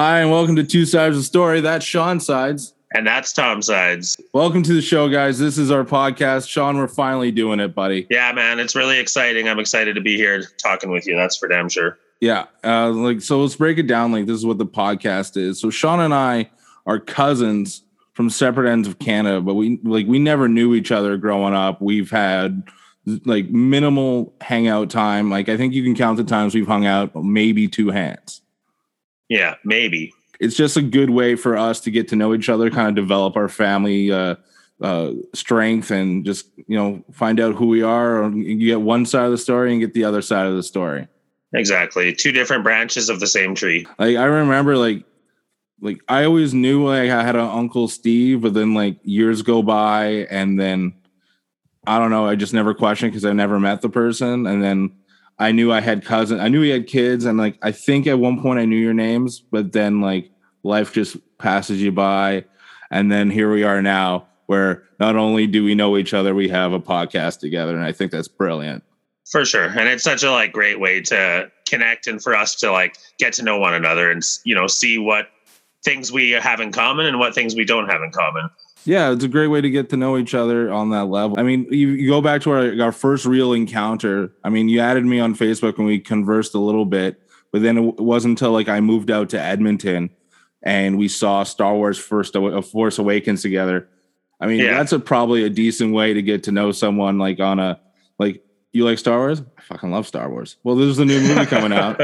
Hi, and welcome to Two Sides of the Story. That's Sean Sides. And that's Tom Sides. Welcome to the show, guys. This is our podcast. Sean, we're finally doing it, buddy. Yeah, man, it's really exciting. I'm excited to be here talking with you. That's for damn sure. Yeah. Uh, like, so let's break it down. Like, this is what the podcast is. So, Sean and I are cousins from separate ends of Canada, but we like we never knew each other growing up. We've had like minimal hangout time. Like, I think you can count the times we've hung out, maybe two hands. Yeah, maybe. It's just a good way for us to get to know each other, kind of develop our family uh, uh, strength, and just you know find out who we are. Or you get one side of the story and get the other side of the story. Exactly, two different branches of the same tree. Like I remember, like like I always knew like I had an uncle Steve, but then like years go by, and then I don't know. I just never questioned because I never met the person, and then I knew I had cousins. I knew he had kids, and like I think at one point I knew your names, but then like life just passes you by, and then here we are now, where not only do we know each other, we have a podcast together, and I think that's brilliant. For sure, and it's such a like great way to connect and for us to like get to know one another and you know see what things we have in common and what things we don't have in common. Yeah, it's a great way to get to know each other on that level. I mean, you, you go back to our, our first real encounter. I mean, you added me on Facebook and we conversed a little bit, but then it wasn't until like I moved out to Edmonton and we saw Star Wars First uh, Force Awakens together. I mean, yeah. that's a probably a decent way to get to know someone like on a like you like Star Wars? I fucking love Star Wars. Well, there's a new movie coming out.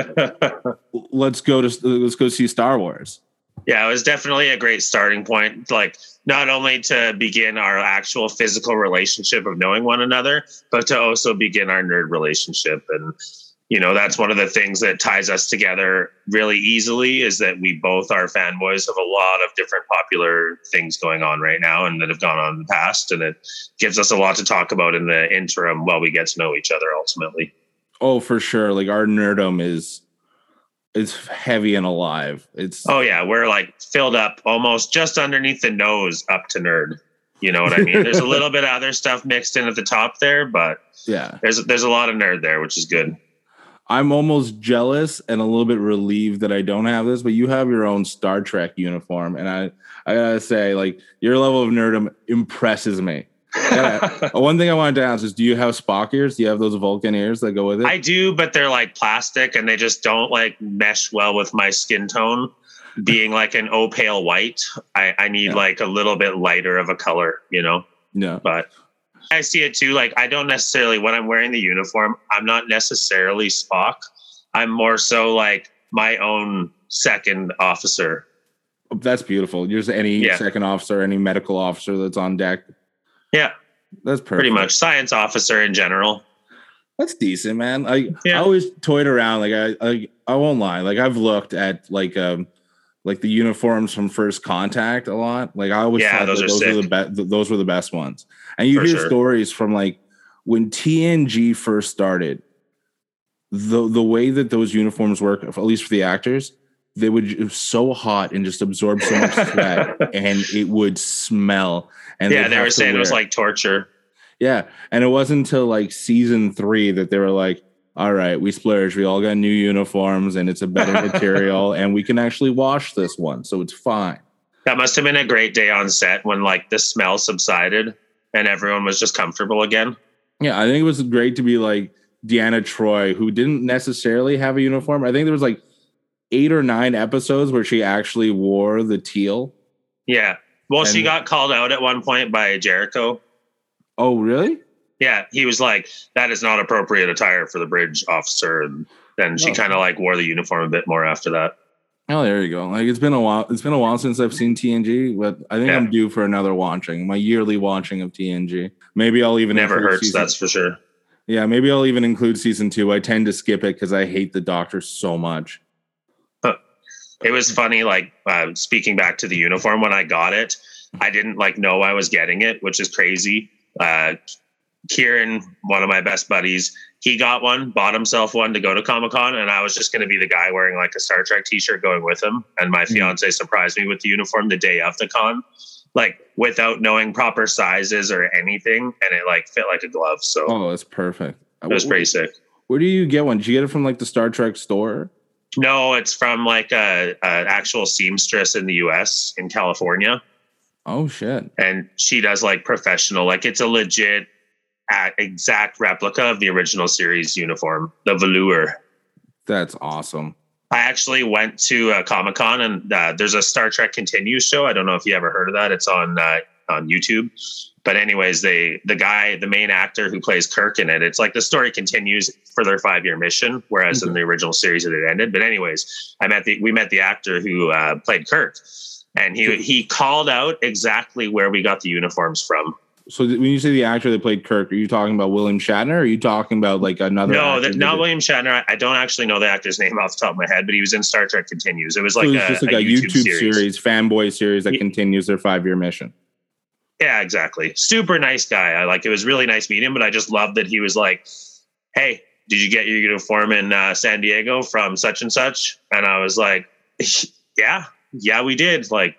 let's go to let's go see Star Wars. Yeah, it was definitely a great starting point. Like not only to begin our actual physical relationship of knowing one another, but to also begin our nerd relationship. And you know, that's one of the things that ties us together really easily is that we both are fanboys of a lot of different popular things going on right now and that have gone on in the past. And it gives us a lot to talk about in the interim while we get to know each other ultimately. Oh, for sure. Like our nerdum is it's heavy and alive. It's oh yeah, we're like filled up almost just underneath the nose up to nerd. You know what I mean? there's a little bit of other stuff mixed in at the top there, but yeah, there's there's a lot of nerd there, which is good. I'm almost jealous and a little bit relieved that I don't have this, but you have your own Star Trek uniform, and I I gotta say, like your level of nerdom impresses me. Yeah. One thing I wanted to ask is, do you have Spock ears? Do you have those Vulcan ears that go with it? I do, but they're like plastic and they just don't like mesh well with my skin tone. Being like an opale white, I, I need yeah. like a little bit lighter of a color, you know. Yeah. But I see it too. Like I don't necessarily when I'm wearing the uniform, I'm not necessarily Spock. I'm more so like my own second officer. That's beautiful. You're just any yeah. second officer, any medical officer that's on deck. Yeah. That's perfect. Pretty much science officer in general. That's decent, man. I yeah. I always toyed around. Like I, I I won't lie. Like I've looked at like um like the uniforms from First Contact a lot. Like I always yeah, thought those, those were the best. Those were the best ones. And you For hear sure. stories from like when TNG first started. The the way that those uniforms work, at least for the actors, they would it was so hot and just absorb so much sweat, and it would smell. And yeah, they were saying it was like torture. Yeah, and it wasn't until like season three that they were like, all right, we splurged. We all got new uniforms and it's a better material and we can actually wash this one. So it's fine. That must have been a great day on set when like the smell subsided and everyone was just comfortable again. Yeah, I think it was great to be like Deanna Troi who didn't necessarily have a uniform. I think there was like eight or nine episodes where she actually wore the teal. Yeah. Well, and she got called out at one point by Jellico. Oh, really? yeah, he was like, that is not appropriate attire for the bridge officer. And then she oh. kind of like wore the uniform a bit more after that. Oh, there you go. Like it's been a while. It's been a while since I've seen TNG, but I think yeah. I'm due for another watching. My yearly watching of TNG. Maybe I'll even never hurts. Season. That's for sure. Yeah, maybe I'll even include season two. I tend to skip it because I hate the Doctor so much. It was funny. Like uh, speaking back to the uniform, when I got it, I didn't like know I was getting it, which is crazy. Uh, Kieran, one of my best buddies, he got one, bought himself one to go to Comic Con, and I was just going to be the guy wearing like a Star Trek T-shirt going with him. And my mm-hmm. fiance surprised me with the uniform the day of the con, like without knowing proper sizes or anything, and it like fit like a glove. So oh, that's perfect. It was pretty sick. Where do you get one? Did you get it from like the Star Trek store? No, it's from like a, a actual seamstress in the U.S. in California, Oh shit. and she does like professional, like it's a legit, exact replica of the original series uniform, the velour. That's awesome. I actually went to uh, Comic Con and uh, there's a Star Trek Continues show. I don't know if you ever heard of that. It's on uh, on YouTube. But anyways, they the guy, the main actor who plays Kirk in it, it's like the story continues for their five year mission, whereas in the original series it had ended. But anyways, I met the we met the actor who uh, played Kirk, and he he called out exactly where we got the uniforms from. So when you say the actor that played Kirk, are you talking about William Shatner? Are you talking about like another? No, that not William Shatner. I- don't actually know the actor's name off the top of my head, but he was in Star Trek Continues. It was So like, it's a, just like a a, YouTube, series. fanboy series that Ye- continues their five year mission. Yeah, exactly. Super nice guy. I like it was really nice meeting him, but I just loved that he was like, Hey, did you get your uniform in uh, San Diego from such and such? And I was like, Yeah, yeah, we did. Like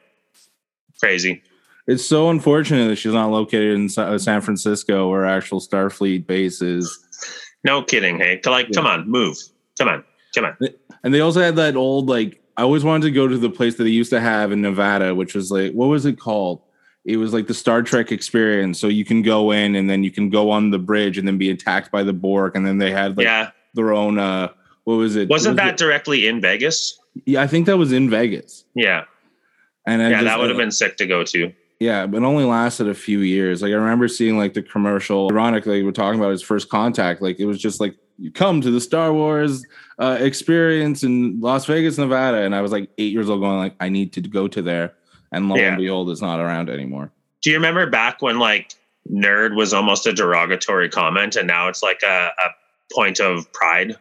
crazy. It's so unfortunate that she's not located in uh, San Francisco, where actual Starfleet base is. No kidding. Hey, like, Yeah. come on, move. Come on, come on. And they also had that old like I always wanted to go to the place that they used to have in Nevada, which was like what was it called? It was like the Star Trek experience. So you can go in and then you can go on the bridge and then be attacked by the Borg, and then they had like yeah. their own. uh What was it? Wasn't Was that it- directly in Vegas? Yeah, I think that was in Vegas. Yeah. And I Yeah, just- that would have been sick to go to. Yeah, but only lasted a few years. Like I remember seeing like the commercial. Ironically, we're talking about his first contact. Like it was just like you come to the Star Wars uh, experience in Las Vegas, Nevada, and I was like eight years old, going like, I need to go to there. And lo Yeah. and behold, it's not around anymore. Do you remember back when like nerd was almost a derogatory comment and now it's like a, a point of pride?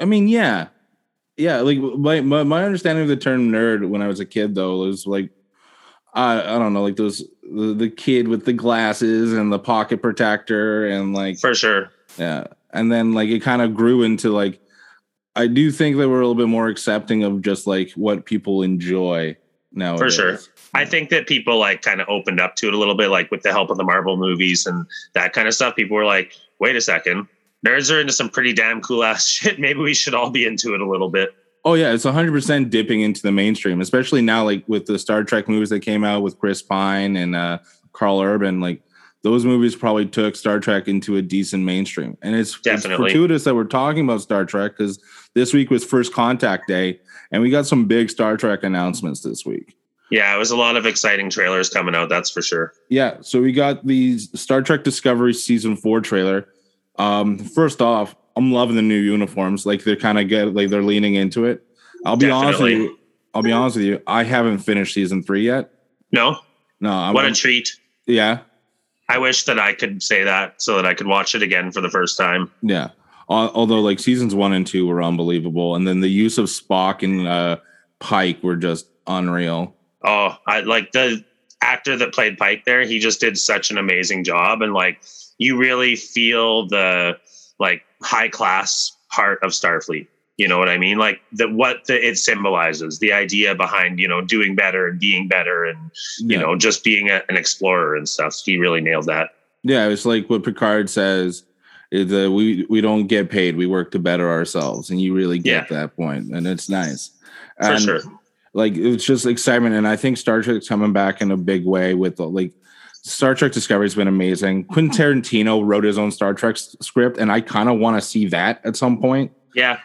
I mean, yeah, yeah. Like my, my my understanding of the term nerd when I was a kid, though, was like I I don't know, like those the, the kid with the glasses and the pocket protector and like For sure. Yeah. And then like it kind of grew into like I do think that we're a little bit more accepting of just like what people enjoy now. For sure. I think that people like kind of opened up to it a little bit, like with the help of the Marvel movies and that kind of stuff. People were like, wait a second, nerds are into some pretty damn cool ass shit. Maybe we should all be into it a little bit. Oh yeah, it's 100% dipping into the mainstream, especially now like with the Star Trek movies that came out with Chris Pine and uh Karl Urban like those movies probably took Star Trek into a decent mainstream. And it's, it's fortuitous that we're talking about Star Trek cuz this week was first contact day and we got some big Star Trek announcements this week. Yeah, it was a lot of exciting trailers coming out, that's for sure. Yeah, so we got the Star Trek Discovery season four trailer. Um, first off, I'm loving the new uniforms. Like they're kind of get like they're leaning into it. I'll be honest with you. I'll be honest with you. I haven't finished season three yet. No, No, I'm, what a treat. yeah, I wish that I could say that so that I could watch it again for the first time. yeah. Al- Although like seasons one and two were unbelievable, and then the use of Spock and uh, Pike were just unreal. Oh, I like the actor that played Pike there. He just did such an amazing job, and like you really feel the like high class part of Starfleet. You know what I mean? Like the what the, it symbolizes, the idea behind you know doing better and being better, and you Yeah. know just being a, an explorer and stuff. He really nailed that. Yeah, it's like what Picard says that we we don't get paid, we work to better ourselves, and you really get that point, and it's nice. For And, sure. Like it's just excitement, and I think Star Trek's coming back in a big way with the, like Star Trek Discovery's been amazing. Quentin Tarantino wrote his own Star Trek script, and I kind of want to see that at some point, Yeah.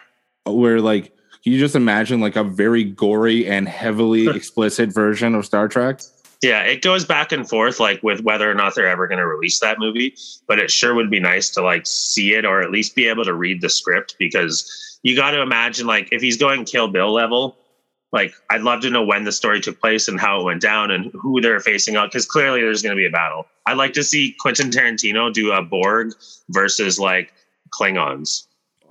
where like. Can you just imagine like a very gory and heavily explicit version of Star Trek? Yeah, it goes back and forth, like with whether or not they're ever going to release that movie. But it sure would be nice to like see it or at least be able to read the script because you got to imagine, like, if he's going Kill Bill level, like, I'd love to know when the story took place and how it went down and who they're facing out because clearly there's going to be a battle. I'd like to see Quentin Tarantino do a Borg versus like Klingons,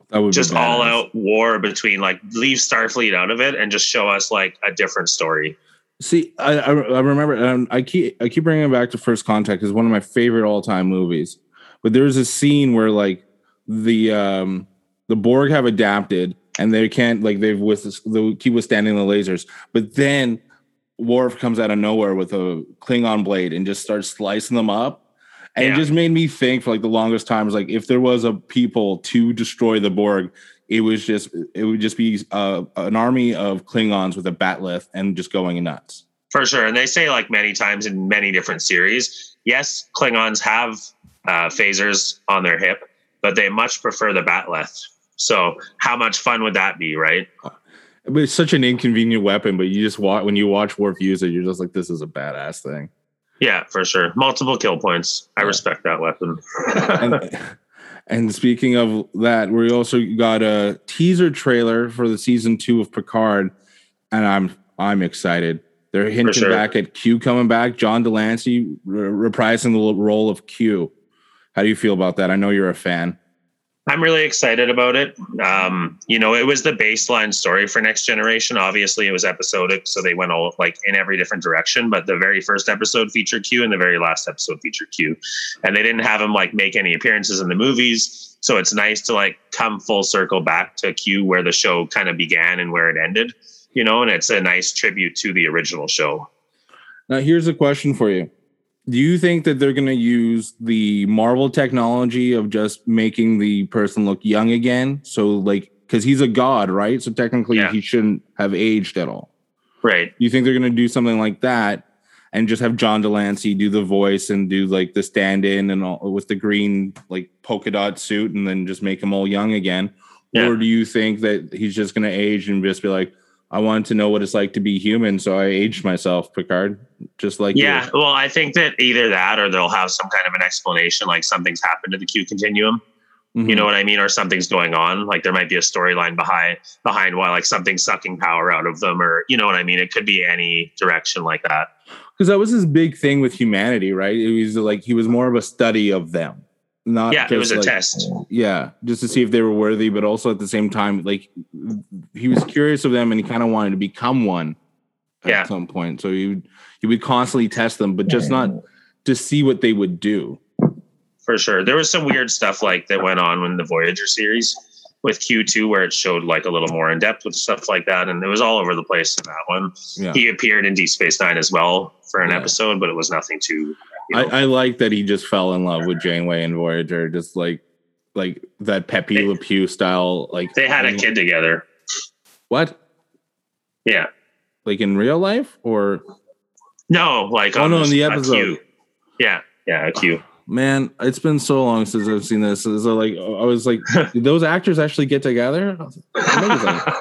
That would be just all out war between like leave Starfleet out of it and just show us like a different story. See, I, I, I remember. Um, I keep I keep bringing it back to First Contact is one of my favorite all time movies. But there's a scene where like the um the Borg have adapted and they can't like they've with they keep withstanding the lasers. But then Worf comes out of nowhere with a Klingon blade and just starts slicing them up. And Yeah. it just made me think for like the longest time was like if there was a people to destroy the Borg, it was just it would just be uh, an army of Klingons with a bat'leth and just going nuts. For sure, and they say like many times in many different series. Yes, Klingons have uh, phasers on their hip, but they much prefer the bat'leth. So how much fun would that be, right? But it's such an inconvenient weapon, but you just watch when you watch Worf use it, you're just like, this is a badass thing. Yeah, for sure. Multiple kill points. I respect that weapon. and, and speaking of that, we also got a teaser trailer for the season two of Picard, and I'm I'm excited. They're hinting sure. back at Q coming back. John de Lancie re- reprising the role of Q. How do you feel about that? I know you're a fan. I'm really excited about it. Um, you know, it was the baseline story for Next Generation. Obviously, it was episodic, so they went all like in every different direction. But the very first episode featured Q, and the very last episode featured Q, and they didn't have him like make any appearances in the movies. So it's nice to like come full circle back to Q, where the show kind of began and where it ended. You know, and it's a nice tribute to the original show. Now, here's a question for you do you think that they're going to use the Marvel technology of just making the person look young again? So, like, because he's a god, right? So technically, Yeah. he shouldn't have aged at all. Right. You think they're going to do something like that and just have John de Lancie do the voice and do like the stand-in and all with the green like polka dot suit, and then just make him all young again? Yeah. Or do you think that he's just going to age and just be like, I wanted to know what it's like to be human, so I aged myself, Picard, just like you." Yeah. Well, I think that either that or they'll have some kind of an explanation, like something's happened to the Q continuum. Mhm. You know what I mean? Or something's going on. Like there might be a storyline behind behind why like something's sucking power out of them, or you know what I mean? It could be any direction like that. because that was his big thing with humanity, right? It was like he was more of a study of them, not Yeah, it was a like- test. Yeah, just to see if they were worthy, but also at the same time, like he was curious of them and he kind of wanted to become one at Yeah. some point. So he would he would constantly test them, but just not to see what they would do. For sure. There was some weird stuff like that went on in the Voyager series with Q2 where it showed like a little more in depth with stuff like that. And it was all over the place in that one. Yeah. He appeared in Deep Space Nine as well for an Yeah. episode, but it was nothing too you know, I, I like that he just fell in love with Janeway and Voyager, just like like that Pepe They- Le Pew style. Like they had a um, kid together. What? Yeah. Like in real life or No, like Oh, on no, in the episode. Yeah, yeah, a Q. man? It's been so long since I've seen this. So like I was like, did those actors actually get together?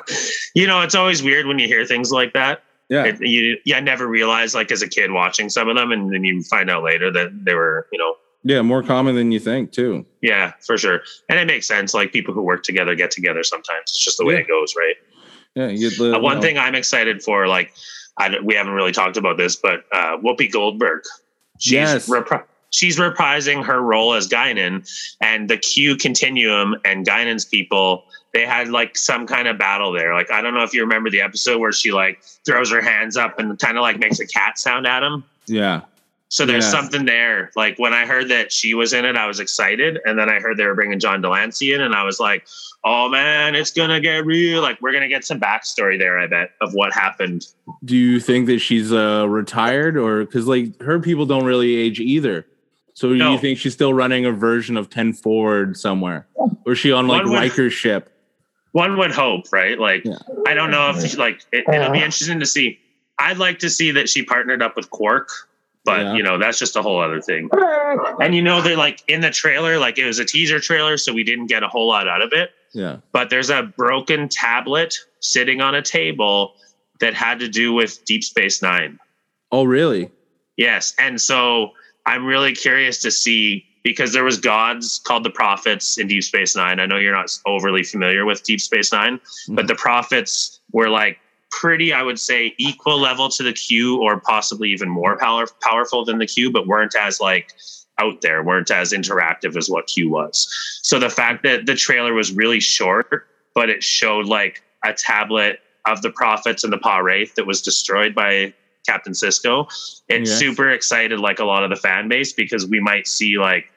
You know, it's always weird when you hear things like that. Yeah. It, you, yeah, I never realized like as a kid watching some of them, and then you find out later that they were, you know, Yeah, more common than you think too. yeah, for sure. And it makes sense. Like people who work together get together sometimes. It's just the way Yeah. it goes, right? Yeah, the Uh, one you know, thing I'm excited for, like, I, we haven't really talked about this, but uh, Whoopi Goldberg, she's Yes. repri- she's reprising her role as Guinan, and the Q Continuum and Guinan's people. They had like some kind of battle there. Like I don't know if you remember the episode where she like throws her hands up and kind of like makes a cat sound at him. Yeah. So there's Yeah. something there. Like when I heard that she was in it, I was excited, and then I heard they were bringing John de Lancie in, and I was like, "Oh man, it's gonna get real! Like we're gonna get some backstory there. I bet of what happened." Do you think that she's uh retired or because like her people don't really age either? So do No. you think she's still running a version of 10 forward somewhere? Or is she on like Riker's ship? One would hope, right? Like Yeah. I don't know if like it, it'll be interesting to see. I'd like to see that she partnered up with Quark, but Yeah. you know that's just a whole other thing. And you know they're like in the trailer, like it was a teaser trailer, so we didn't get a whole lot out of it. Yeah. but there's a broken tablet sitting on a table that had to do with Deep Space Nine. Oh really? Yes, and so I'm really curious to see because there was gods called the prophets in Deep Space Nine. I know you're not overly familiar with Deep Space 9 but mhm. the prophets were like pretty, I would say, equal level to the Q, or possibly even more power, powerful than the Q, but weren't as like out there, weren't as interactive as what Q was. So the fact that the trailer was really short, but it showed like a tablet of the prophets and the Pah-wraith that was destroyed by Captain Sisko. It Yes. super excited like a lot of the fan base because we might see like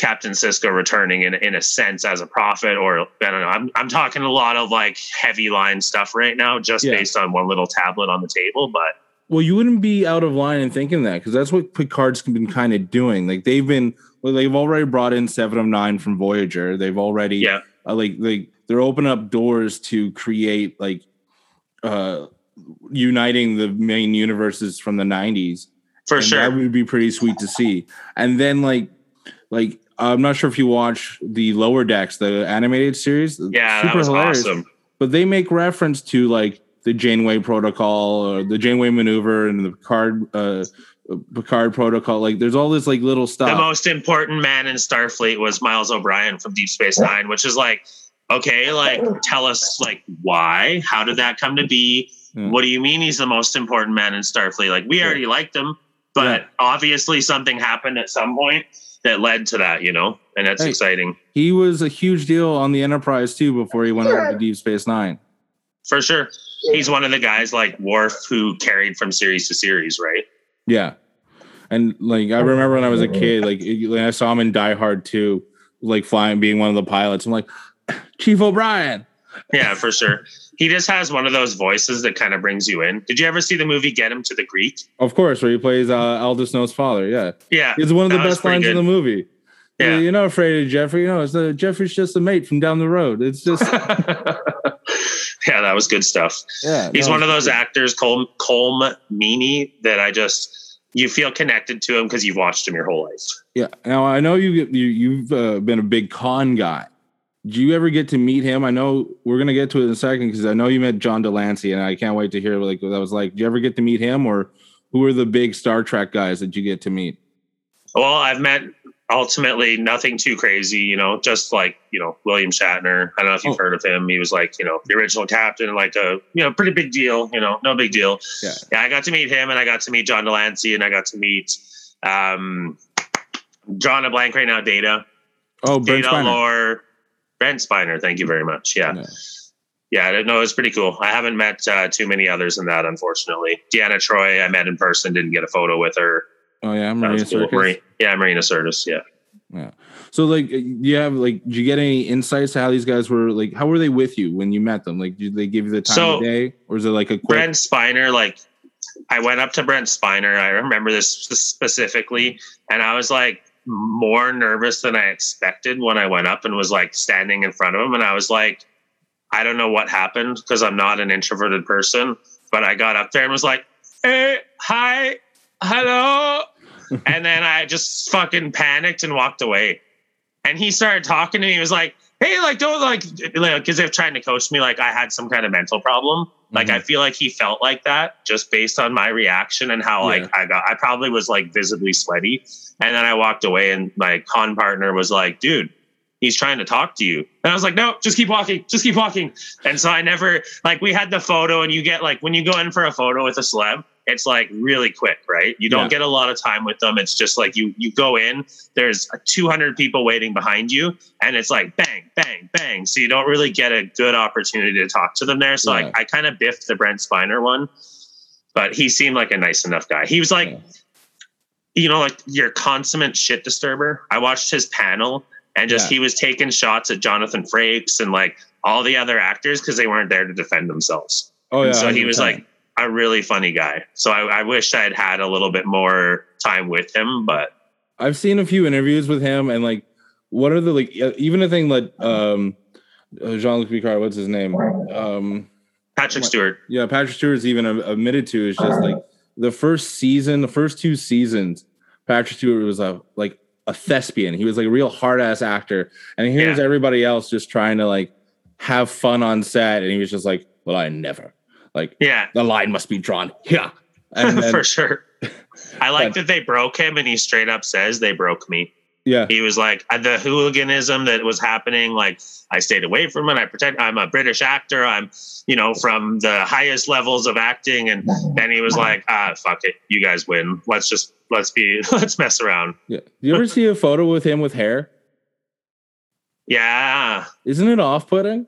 Captain Sisko returning in in a sense as a prophet, or I don't know. I'm I'm talking a lot of like heavy line stuff right now, just Yeah. based on one little tablet on the table. But Well, you wouldn't be out of line in thinking that because that's what Picard's been kind of doing. Like they've been, well, they've already brought in Seven of Nine from Voyager. They've already, yeah, uh, like, like they're opening up doors to create like uh uniting the main universes from the 90s For sure. that would be pretty sweet to see and then like like i'm not sure if you watch the lower decks the animated series yeah, that was awesome. but they make reference to like the janeway protocol or the janeway maneuver and the picard uh picard protocol like there's all this like little stuff The most important man in Starfleet was Miles O'Brien from Deep Space Nine, which is like, okay, like tell us like why? How did that come to be? Yeah. What do you mean he's the most important man in Starfleet? Like we already liked him, but Yeah. obviously something happened at some point that led to that, you know, and that's Hey. exciting he was a huge deal on the enterprise too before he went over to deep space nine for sure. He's one of the guys like Worf who carried from series to series, right? Yeah. And like I remember when I was a kid, like when I saw him in Die Hard 2, like flying being one of the pilots. I'm like, Chief O'Brien. Yeah, for sure. He just has one of those voices that kind of brings you in. Did you ever see the movie Get Him to the Greek? Of course, where he plays uh, Aldous Snow's father. Yeah. Yeah. It's one of the best lines pretty in the movie. Yeah. You're not afraid of Jeffrey. No, it's uh, Jeffrey's just a mate from down the road. It's just, yeah, that was good stuff. yeah. He's no, one of those actors, Colm Colm Meaney, that I just you feel connected to him because you've watched him your whole life. Yeah. Now I know you, you you've uh, been a big con guy. Did you ever get to meet him? I know we're gonna get to it in a second because I know you met John de Lancie, and I can't wait to hear like what that was like. Do you ever get to meet him, or who are the big Star Trek guys that you get to meet? Well, I've met ultimately nothing too crazy, you know, just like, you know, William Shatner. I don't know if you've Oh. heard of him. He was like, you know, the original captain, like a, you know, pretty big deal, you know, no big deal. Yeah. Yeah, I got to meet him and I got to meet John de Lancie and I got to meet um John a blank right now, Data. Oh, Data. Lore. Brent Spiner, thank you very much. Yeah. Yeah. Yeah, I know it was pretty cool. I haven't met uh, too many others than that, unfortunately. Deanna Troi, I met in person, didn't get a photo with her. Oh yeah, Maria was cool. Yeah, Marina Sirtis. Yeah. Yeah. So like, uh, you have like, did you get any insights to how these guys were like? How were they with you when you met them? Like, did they give you the time So, of day, or is it like a quick? Brent Spiner, like I went up to Brent Spiner. I remember this specifically, and I was like more nervous than I expected when I went up and was like standing in front of him. And I was like, I don't know what happened because I'm not an introverted person, but I got up there and was like, Hey, hi, hello. and then I just fucking panicked and walked away. And he started talking to me. He was like, Hey, like, don't like, because they're trying to coach me like I had some kind of mental problem. Like Mhm. I feel like he felt like that just based on my reaction and how Yeah. like I got I probably was like visibly sweaty. And then I walked away and my con partner was like, dude, he's trying to talk to you. And I was like, no, just keep walking, just keep walking. And so I never like we had the photo and you get like when you go in for a photo with a celeb, it's like really quick, right? You don't Yeah. get a lot of time with them. It's just like you you go in, there's 200 people waiting behind you and it's like bang, bang, bang. So you don't really get a good opportunity to talk to them there. So Yeah. I, I kind of biffed the Brent Spiner one, but he seemed like a nice enough guy. He was like, Yeah. you know, like your consummate shit disturber. I watched his panel and just he was taking shots at Jonathan Frakes and like all the other actors because they weren't there to defend themselves. oh yeah. And so he was 100%. like a really funny guy. So I, I wish I had had a little bit more time with him, but I've seen a few interviews with him, and like, what are the like? Even a thing like um, uh, Jean Luc Picard, what's his name? Um, Patrick? Stewart. yeah, Patrick Stewart's even admitted to is just like the first season, the first two seasons. Patrick Stewart was a like a thespian. He was like a real hard ass actor, and here's Yeah. everybody else just trying to like have fun on set, and he was just like, "Well, I never like Yeah, the line must be drawn Yeah, And then, for sure. I like that they broke him and he straight up says they broke me. yeah, He was like uh, the hooliganism that was happening. Like I stayed away from it. I pretend I'm a British actor. I'm, you know, from the highest levels of acting. And then he was like, ah, fuck it. You guys win. Let's just, let's be, let's mess around. yeah. Do you ever see a photo with him with hair? Yeah. Isn't it off-putting?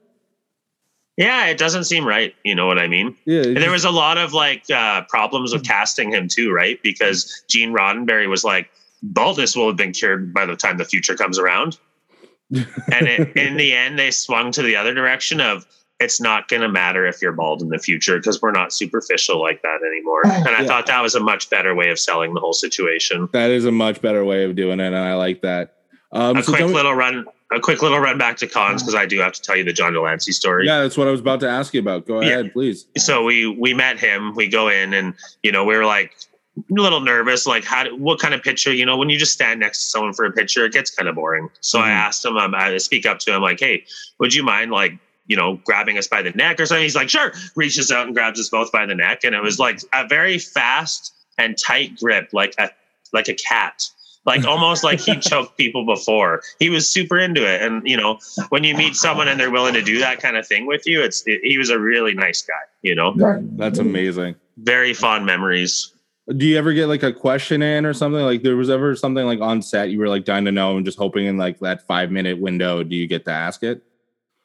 Yeah. It doesn't seem right. You know what I mean? Yeah, And there was a lot of like uh, problems with casting him too, right? Because Gene Roddenberry was like, baldness will have been cured by the time the future comes around. and it, in the end, they swung to the other direction of it's not going to matter if you're bald in the future because we're not superficial like that anymore. And I Yeah. thought that was a much better way of selling the whole situation. that is a much better way of doing it, and I like that. Um, a so quick little run, a quick little run back to cons because I do have to tell you the John de Lancie story. Yeah, that's what I was about to ask you about. Go Yeah. ahead, please. So we we met him. We go in and you know we were like a little nervous, like how do, what kind of picture? You know, when you just stand next to someone for a picture, it gets kind of boring. So I Mhm. asked him, um, I speak up to him like, hey, would you mind like you know grabbing us by the neck or something? He's like, sure. Reaches out and grabs us both by the neck, and it was like a very fast and tight grip, like a like a cat. Like almost like he choked people before. He was super into it, and you know, when you meet someone and they're willing to do that kind of thing with you, it's it, he was a really nice guy. You know, That's amazing. very fond memories. Do you ever get like a question in or something? Like there was ever something like on set you were like dying to know and just hoping in like that five minute window, do you get to ask it?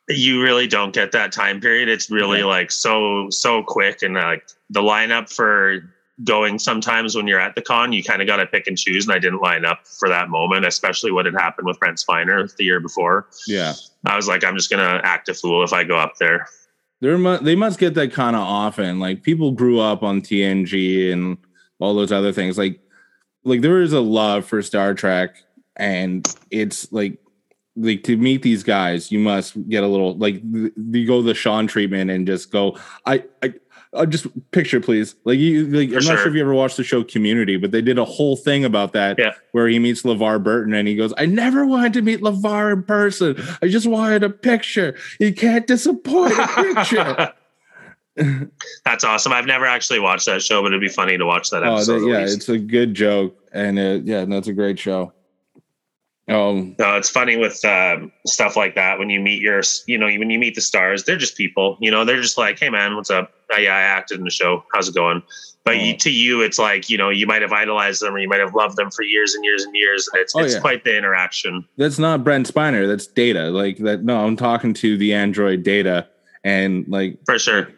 You really don't get that time period. It's really Yeah. like so so quick, and like the lineup for going sometimes when you're at the con, you kind of got to pick and choose. And I didn't line up for that moment, especially what had happened with Brent Spiner the year before. Yeah. I was like, I'm just gonna act a fool if I go up there. There mu- they must get that kind of often. Like people grew up on TNG and all those other things. Like like there is a love for Star Trek and it's like like to meet these guys, you must get a little like you go the Sean treatment and just go, I I uh, just picture please. Like you like I'm not sure sure. if you ever watched the show Community, but they did a whole thing about that Yeah. where he meets LeVar Burton and he goes, I never wanted to meet LeVar in person. I just wanted a picture. You can't disappoint a picture. That's awesome. I've never actually watched that show, but it'd be funny to watch that Oh, episode. that- at yeah, it's a good joke, and uh, yeah, that's a great show. Um, No, it's funny with um, stuff like that when you meet your, you know, when you meet the stars, they're just people. You know, they're just like, "Hey, man, what's up? Uh, yeah, I acted in the show. How's it going?" But you, Oh. to you, it's like you know, you might have idolized them or you might have loved them for years and years and years. It's Oh, it's yeah. quite the interaction. that's not Brent Spiner. That's Data. Like that. No, I'm talking to the android Data, and like For sure.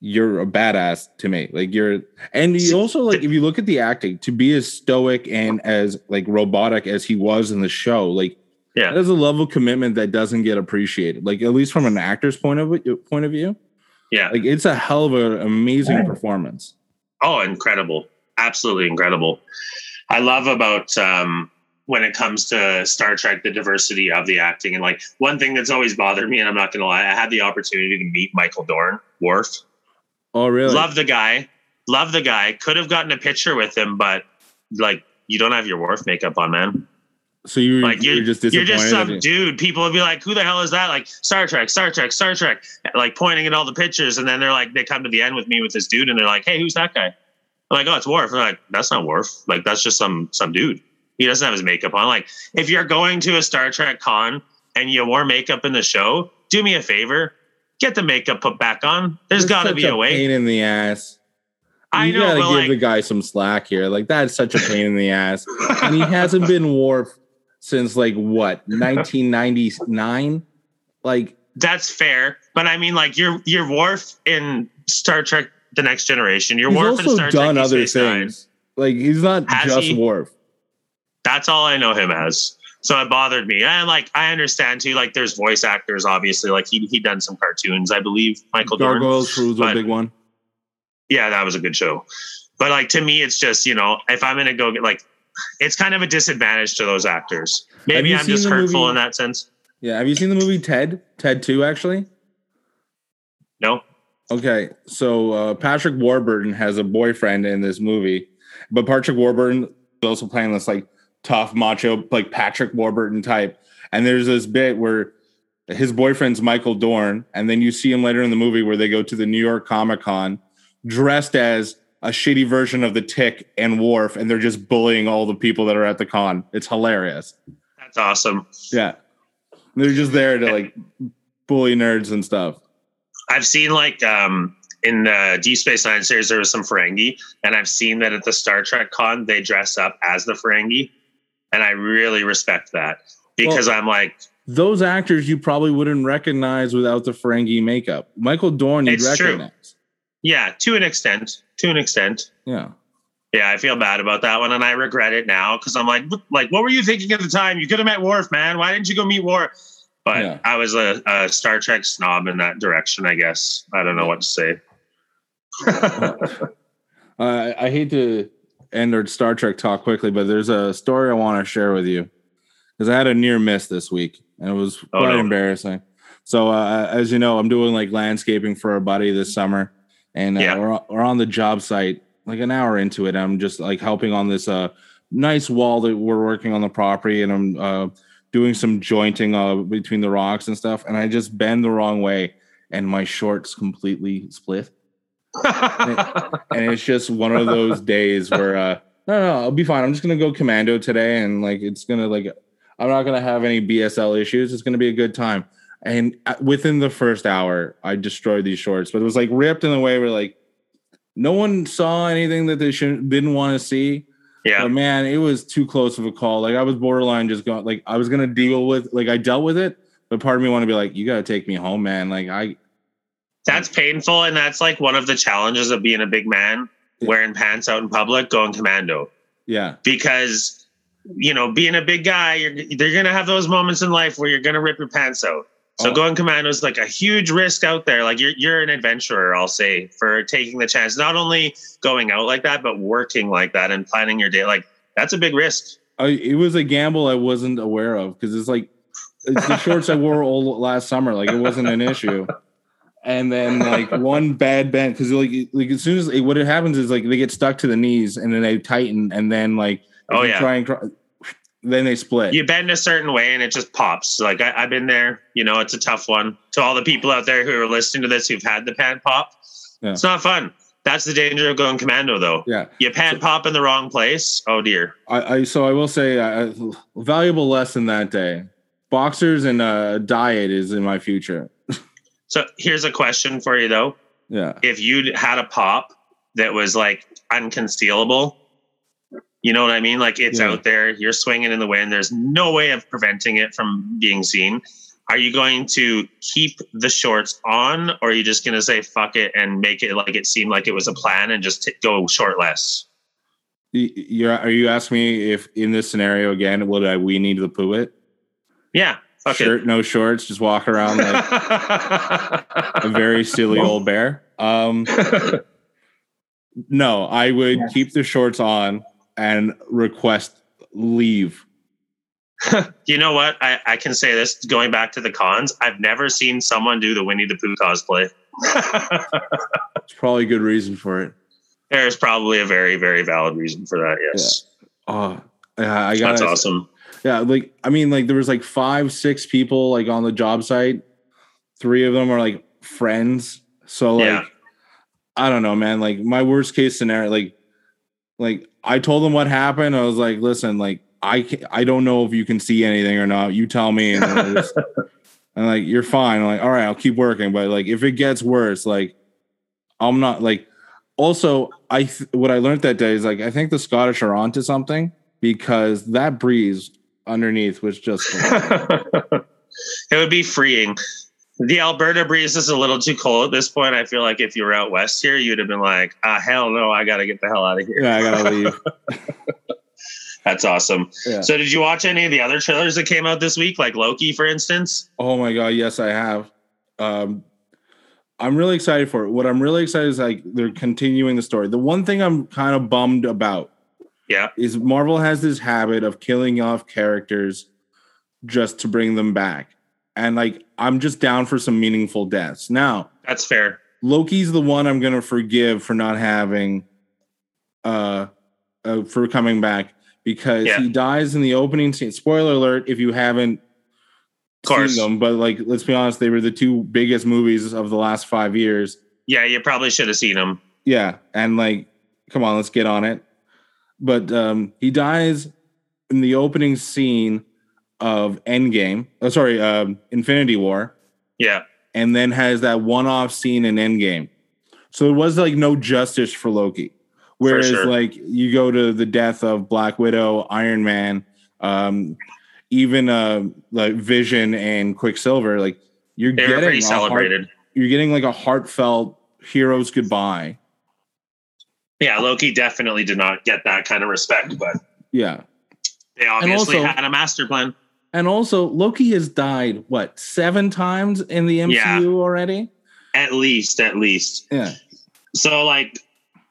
You're a badass to me. Like you're, and you also like if you look at the acting, to be as stoic and as like robotic as he was in the show, like Yeah. there's a level of commitment that doesn't get appreciated. Like at least from an actor's point of view, point of view, Yeah. like it's a hell of an amazing performance. Oh, incredible. Absolutely incredible. I love about um, when it comes to Star Trek, the diversity of the acting. And like one thing that's always bothered me, and I'm not going to lie, I had the opportunity to meet Michael Dorn, Worf. Oh, really? Love the guy. Love the guy. Could have gotten a picture with him, but like, you don't have your Worf makeup on, man. so you Like you're, you're, just you're just some dude. People would be like, "Who the hell is that?" Like Star Trek, Star Trek, Star Trek. Like pointing at all the pictures, and then they're like, they come to the end with me with this dude, and they're like, "Hey, who's that guy?" I'm like, "Oh, it's Worf." They're like, "That's not Worf. Like that's just some some dude. He doesn't have his makeup on." Like if you're going to a Star Trek con and you wore makeup in the show, do me a favor, get the makeup put back on. There's got to be a way. Pain in the ass. I you know, gotta give like, the guy some slack here. Like that's such a pain in the ass, and he hasn't been Worf since like what 1999. Like That's fair, but I mean, like you're you're Worf in Star Trek: The Next Generation. You're Worf in Star done Trek: other Space Nine. things. Like he's not Has just he? Worf. That's all I know him as. So it bothered me, and like I understand too. Like there's voice actors, obviously. Like he he done some cartoons, I believe. Michael Dorn. Gargoyles was a big one. Yeah, that was a good show. But like to me, it's just you know, if I'm gonna go get like, it's kind of a disadvantage to those actors. Maybe I'm just hurtful movie- in that sense. Yeah, have you seen the movie Ted? Ted Two, actually. No, Okay, so uh, Patrick Warburton has a boyfriend in this movie, but Patrick Warburton is also playing this like tough macho, like Patrick Warburton type. And there's this bit where his boyfriend's Michael Dorn, and then you see him later in the movie where they go to the New York Comic Con dressed as a shitty version of the Tick and Worf, and they're just bullying all the people that are at the con. It's hilarious. that's awesome. Yeah, they're just there to like bully nerds and stuff. I've seen like um in the Deep Space Nine series there was some Ferengi, and I've seen that at the Star Trek con they dress up as the Ferengi, and I really respect that because I'm like, those actors you probably wouldn't recognize without the Ferengi makeup. Michael Dorn, you'd It's true. recognize. yeah, to an extent, to an extent. Yeah. Yeah, I feel bad about that one, and I regret it now because I'm like, like, what were you thinking at the time? You could have met Worf, man. Why didn't you go meet Worf? But Yeah. I was a, a Star Trek snob in that direction, I guess. I don't know what to say. Uh, I hate to end our Star Trek talk quickly, but there's a story I want to share with you because I had a near miss this week and it was Oh, quite no. embarrassing. So uh, as you know, I'm doing like landscaping for a buddy this summer, and uh, Yeah. we're we're on the job site like an hour into it. I'm just like helping on this uh nice wall that we're working on the property, and I'm uh, doing some jointing uh, between the rocks and stuff. And I just bend the wrong way, and my shorts completely split. And it's just one of those days where uh, no, no, I'll be fine. I'm just gonna go commando today, and like it's gonna like I'm not gonna have any BSL issues. It's gonna be a good time. And uh, within the first hour, I destroyed these shorts, but it was like ripped in a way where like no one saw anything that they shouldn't didn't want to see. yeah. But man, it was too close of a call. Like I was borderline just going like I was gonna deal with like I dealt with it, but part of me want to be like, you gotta take me home, man. Like I That's painful, and that's like one of the challenges of being a big man, wearing pants out in public, going commando. yeah. Because you know, being a big guy, you're they're gonna have those moments in life where you're gonna rip your pants out. So Oh. going commando is like a huge risk out there. Like you're you're an adventurer, I'll say, for taking the chance. Not only going out like that, but working like that and planning your day. Like that's a big risk. I, it was a gamble I wasn't aware of because it's like it's the shorts I wore all last summer. Like it wasn't an issue. And then like one bad bend because like like as soon as what it happens is like they get stuck to the knees and then they tighten and then like Oh, yeah. try and cry, then they split. You bend a certain way and it just pops. Like I, I've been there. You know, it's a tough one. To all the people out there who are listening to this who've had the pant pop, Yeah. it's not fun. That's the danger of going commando, though. Yeah, You pant pop in the wrong place. Oh dear. I, I so I will say a valuable lesson that day. Boxers and uh, diet is in my future. So here's a question for you though. Yeah, If you'd had a pop that was like unconcealable, you know what I mean? Like it's Yeah. out there, you're swinging in the wind. There's no way of preventing it from being seen. Are you going to keep the shorts on, or are you just going to say fuck it and make it like it seemed like it was a plan and just t- go shortless? You're are you asking me if in this scenario again would I we need to poo it? Yeah, fuck Shirt, no shorts, just walk around like a very silly old bear. Um, no, I would keep the shorts on and request leave. you know what? I, I can say this going back to the cons. I've never seen someone do the Winnie the Pooh cosplay. It's probably a good reason for it. There's probably a very, very valid reason for that. Yes. Oh, yeah, I got That's awesome. Yeah, like I mean, like there was like five, six people like on the job site. Three of them are like friends. So like, Yeah. I don't know, man. Like my worst case scenario, like, like I told them what happened. I was like, listen, like I ca- I don't know if you can see anything or not. You tell me. And, I just- and like you're fine. I'm like, all right, I'll keep working. But like if it gets worse, like I'm not like. Also, I th- what I learned that day is like I think the Scottish are onto something because that breeze underneath was just it would be freeing. The Alberta breeze is a little too cold at this point. I feel like if you were out west here, you'd have been like, ah, hell no, I got to get the hell out of here. yeah, I gotta leave. That's awesome. Yeah. So, did you watch any of the other trailers that came out this week, like Loki, for instance? Oh my god, yes, I have. Um, I'm really excited for it. What I'm really excited is like they're continuing the story. The one thing I'm kind of bummed about Yeah. is Marvel has this habit of killing off characters just to bring them back. And like I'm just down for some meaningful deaths. Now, That's fair. Loki's the one I'm going to forgive for not having uh, uh for coming back because Yeah. he dies in the opening scene. Spoiler alert if you haven't seen them, but like let's be honest, they were the two biggest movies of the last 5 years. Yeah, you probably should have seen them. Yeah, and like come on, let's get on it. But um he dies in the opening scene of Endgame. Oh sorry, um Infinity War Yeah. and then has that one-off scene in Endgame. So there was like no justice for Loki. Whereas sure. like you go to the death of Black Widow, Iron Man, um, even uh like Vision and Quicksilver, like you're They getting pretty heart- celebrated. you're getting like a heartfelt hero's goodbye. Yeah, Loki definitely did not get that kind of respect, but Yeah. they obviously also- had a master plan. And also Loki has died what seven times in the MCU Yeah. already? At least, at least. Yeah. So like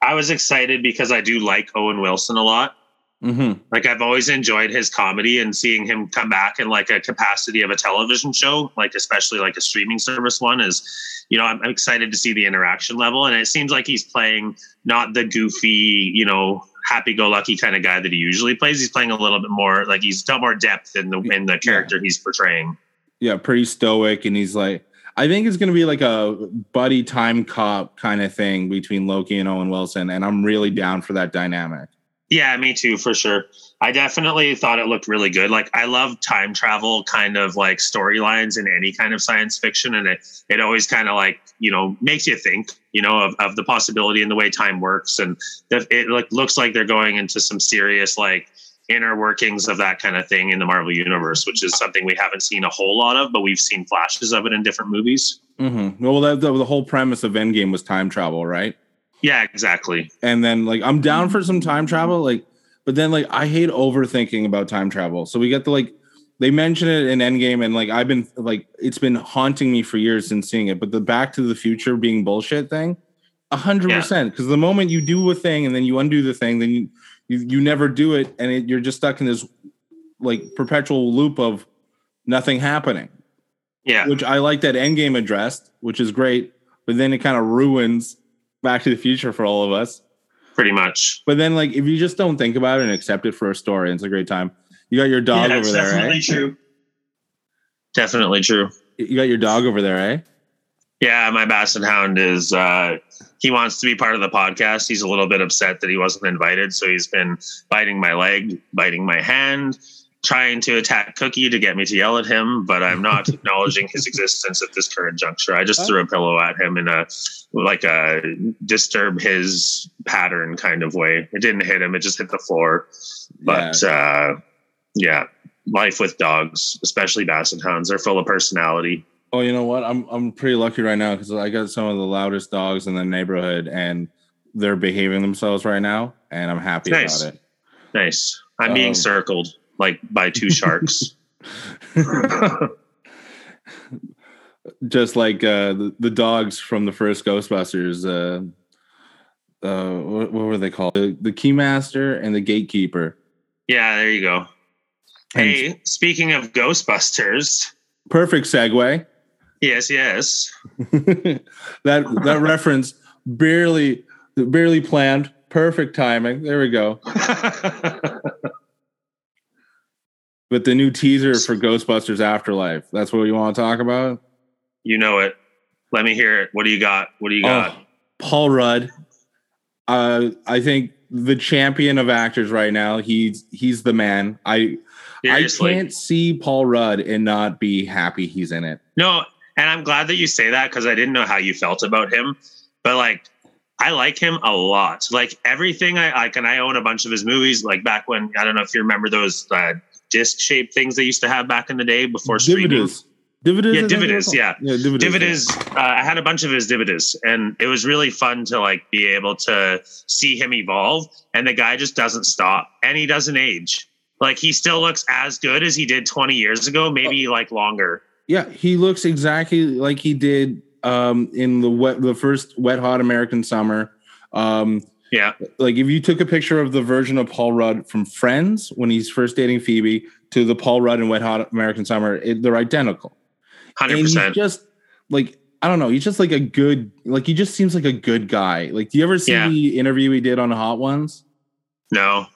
I was excited because I do like Owen Wilson a lot. Mm-hmm. Like I've always enjoyed his comedy and seeing him come back in like a capacity of a television show, like especially like a streaming service one is, you know, I'm, I'm excited to see the interaction level. And it seems like he's playing not the goofy, you know, happy-go-lucky kind of guy that he usually plays. He's playing a little bit more like he's got more depth in the in the character yeah. he's portraying. Yeah, pretty stoic, and he's like, I think it's going to be like a buddy time cop kind of thing between Loki and Owen Wilson, and I'm really down for that dynamic. Yeah, me too, for sure. I definitely thought it looked really good. Like I love time travel kind of like storylines in any kind of science fiction. And it it always kind of like, you know, makes you think, you know, of, of the possibility and the way time works. And it like looks like they're going into some serious like inner workings of that kind of thing in the Marvel universe, which is something we haven't seen a whole lot of, but we've seen flashes of it in different movies. Mm-hmm. Well, that, the whole premise of Endgame was time travel, right? Yeah, exactly. And then like I'm down for some time travel, like, but then like I hate overthinking about time travel. So we get the like they mention it in Endgame, and like I've been like it's been haunting me for years since seeing it. But the Back to the Future being bullshit thing, a hundred percent. Because the moment you do a thing and then you undo the thing, then you you, you never do it, and it, you're just stuck in this like perpetual loop of nothing happening. Yeah, which I like that Endgame addressed, which is great. But then it kind of ruins Back to the Future for all of us. Pretty much. But then, like, if you just don't think about it and accept it for a story, it's a great time. You got your dog yeah, over there, That's definitely right? true. Definitely true. You got your dog over there, eh? Yeah, my basset hound is uh he wants to be part of the podcast. He's a little bit upset that he wasn't invited, so he's been biting my leg, biting my hand, trying to attack Cookie to get me to yell at him, but I'm not acknowledging his existence at this current juncture. I just threw a pillow at him in a like a disturb his pattern kind of way. It didn't hit him; it just hit the floor. But yeah, uh, yeah life with dogs, especially basset hounds, they're full of personality. Oh, you know what? I'm I'm pretty lucky right now because I got some of the loudest dogs in the neighborhood, and they're behaving themselves right now, and I'm happy nice. about it. Nice. I'm um, being circled like by two sharks. Just like uh, the, the, dogs from the first Ghostbusters. Uh, uh, what, what, were they called? The, the Keymaster and the Gatekeeper. Yeah, there you go. And hey, speaking of Ghostbusters, perfect segue. Yes, yes. that that reference barely barely planned. Perfect timing. There we go. But the new teaser for Ghostbusters Afterlife. That's what you want to talk about? You know it. Let me hear it. What do you got? What do you got? Oh, Paul Rudd. Uh, I think the champion of actors right now. He's he's the man. I Seriously. I can't see Paul Rudd and not be happy he's in it. No, and I'm glad that you say that because I didn't know how you felt about him. But like I like him a lot. Like everything I like, and I own a bunch of his movies. Like back when I don't know if you remember those uh, disc shaped things they used to have back in the day before streaming. Dividends, yeah, dividends, yeah, yeah, dividends. Uh, I had a bunch of his dividends, and it was really fun to like be able to see him evolve. And the guy just doesn't stop, and he doesn't age. Like he still looks as good as he did 20 years ago, maybe oh. like longer. Yeah, he looks exactly like he did um, in the wet, the first wet hot American summer. Um, yeah. Like if you took a picture of the version of Paul Rudd from Friends when he's first dating Phoebe to the Paul Rudd in Wet Hot American Summer, it, they're identical. 100%. He's just like, I don't know, he's just like a good, like he just seems like a good guy. Like, do you ever see yeah. the interview he did on Hot Ones? No.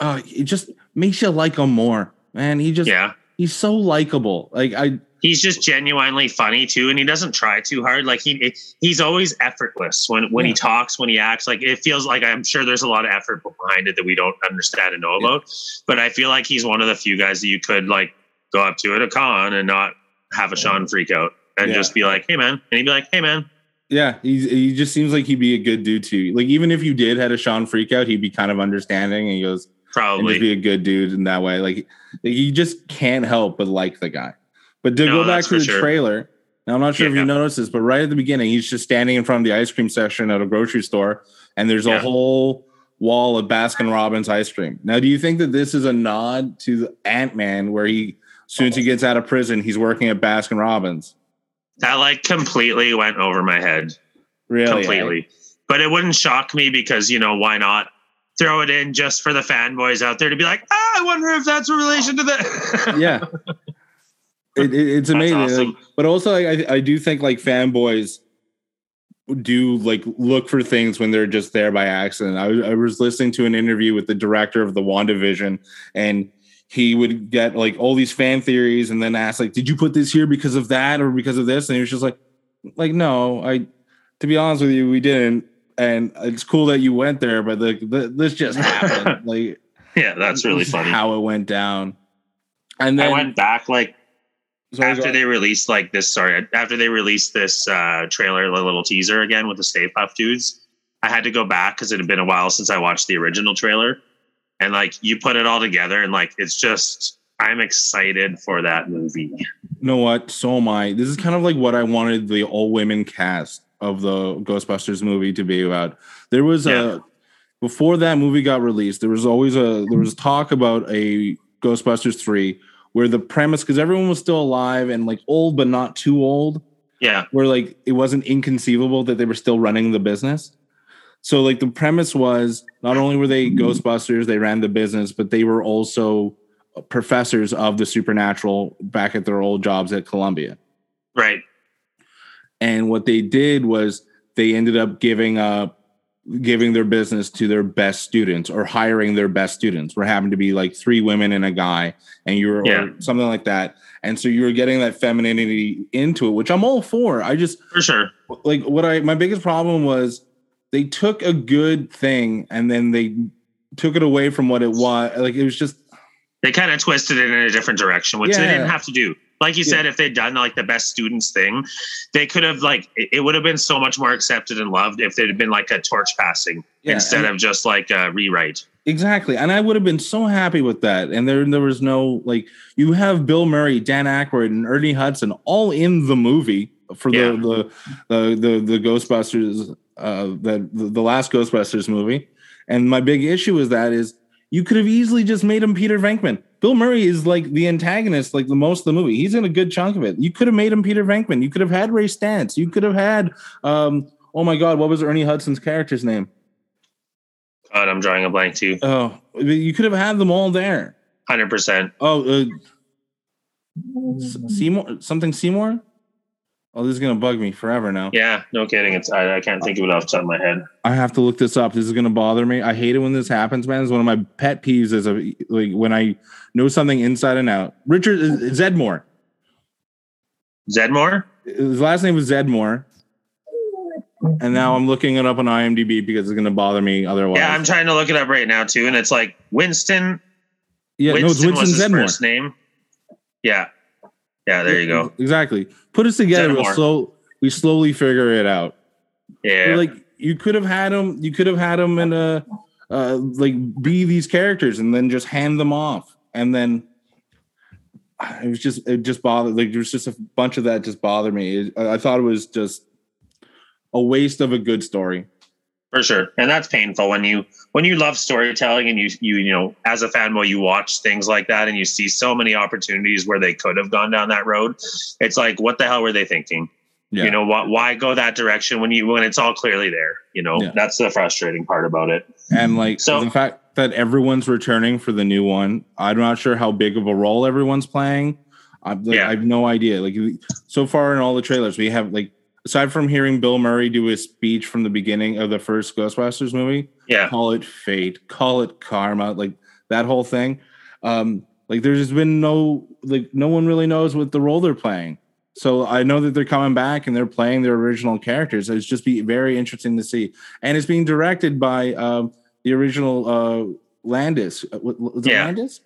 Uh, it just makes you like him more. Man, he just, yeah. he's so likable. Like, I, he's just genuinely funny too and he doesn't try too hard like he he's always effortless when when yeah. he talks when he acts like it feels like i'm sure there's a lot of effort behind it that we don't understand and know yeah. about but i feel like he's one of the few guys that you could like go up to at a con and not have a sean freak out and yeah. just be like hey man and he'd be like hey man yeah he's, he just seems like he'd be a good dude too like even if you did had a sean freak out he'd be kind of understanding and he goes probably be a good dude in that way like he just can't help but like the guy but to no, go back to the sure. trailer, now I'm not sure yeah. if you noticed this, but right at the beginning, he's just standing in front of the ice cream section at a grocery store, and there's yeah. a whole wall of Baskin Robbins ice cream. Now, do you think that this is a nod to Ant Man, where he, soon as he gets out of prison, he's working at Baskin Robbins? That like completely went over my head. Really? Completely. But it wouldn't shock me because, you know, why not? throw it in just for the fanboys out there to be like, ah, I wonder if that's a relation to that. yeah. It, it, it's amazing, awesome. like, but also like, I I do think like fanboys do like look for things when they're just there by accident. I, I was listening to an interview with the director of the WandaVision, and he would get like all these fan theories, and then ask like, "Did you put this here because of that or because of this?" And he was just like, "Like no, I." To be honest with you, we didn't, and it's cool that you went there, but the, the this just happened. like yeah, that's really funny. how it went down. And then I went back like sorry, after they released like this sorry after they released this uh trailer the little teaser again with the stay puft dudes i had to go back because it had been a while since i watched the original trailer and like you put it all together and like it's just i'm excited for that movie you know what? So am I. This is kind of like what I wanted the all women cast of the Ghostbusters movie to be about. There was Yeah. a before that movie got released, there was always a there was talk about a Ghostbusters 3 where the premise because everyone was still alive and like old but not too old, yeah where like it wasn't inconceivable that they were still running the business. So like the premise was not only were they Ghostbusters, they ran the business, but they were also professors of the supernatural back at their old jobs at Columbia. right And what they did was they ended up giving up giving their business to their best students or hiring their best students. Were having to be like three women and a guy, and you were Yeah. something like that. And so you were getting that femininity into it, which I'm all for. I just for sure like what I my biggest problem was they took a good thing and then they took it away from what it was. Like it was just they kind of twisted it in a different direction which they didn't have to do like you Yeah. said if they'd done like the best students thing they could have like it, it would have been so much more accepted and loved if there'd been like a torch passing Yeah, instead of just like a rewrite Exactly. And I would have been so happy with that. And there there was no like you have Bill Murray, Dan Aykroyd, and Ernie Hudson all in the movie for the the, the the the Ghostbusters uh the, the last Ghostbusters movie. And my big issue is that is you could have easily just made him Peter Venkman. Bill Murray is like the antagonist, like the most of the movie. He's in a good chunk of it. You could have made him Peter Venkman. You could have had Ray Stantz. You could have had um oh my god, what was Ernie Hudson's character's name? god i'm drawing a blank too Oh, you could have had them all there. 100% Oh, uh, Seymour, something Seymour. Oh, this is gonna bug me forever now. yeah no kidding it's I, I can't think of it off the top of my head I have to look this up. This is gonna bother me. I hate it when this happens, man. It's one of my pet peeves. Is a, like when I know something inside and out. Richard uh, Zeddemore. zeddemore His last name was Zeddemore, and now I'm looking it up on IMDb because it's gonna bother me otherwise. yeah i'm trying to look it up right now too and it's like winston yeah, no, it's winston, Winston was his Zeddemore. first name yeah yeah there you go Exactly. Put us together. We'll slow. We slowly figure it out. yeah like you could have had them. you could have had them in a uh like be these characters and then just hand them off and then it was just it just bothered like there was just a bunch of that just bothered me It- i I thought it was just a waste of a good story for sure. And that's painful when you when you love storytelling and you you you know as a fanboy you watch things like that and you see so many opportunities where they could have gone down that road. It's like what the hell were they thinking? Yeah. You know why, why go that direction when you when it's all clearly there? You know Yeah. that's the frustrating part about it. And like So- the fact that everyone's returning for the new one i'm not sure how big of a role everyone's playing. I've, like, Yeah. I have no idea. Like so far in all the trailers we have like aside from hearing bill murray do his speech from the beginning of the first ghostbusters movie yeah. call it fate call it karma like that whole thing um like there's been no like no one really knows what the role they're playing. So i know that they're coming back and they're playing their original characters. It's just be very interesting to see. And it's being directed by um the original uh landis. Uh, what- was it Yeah. landis?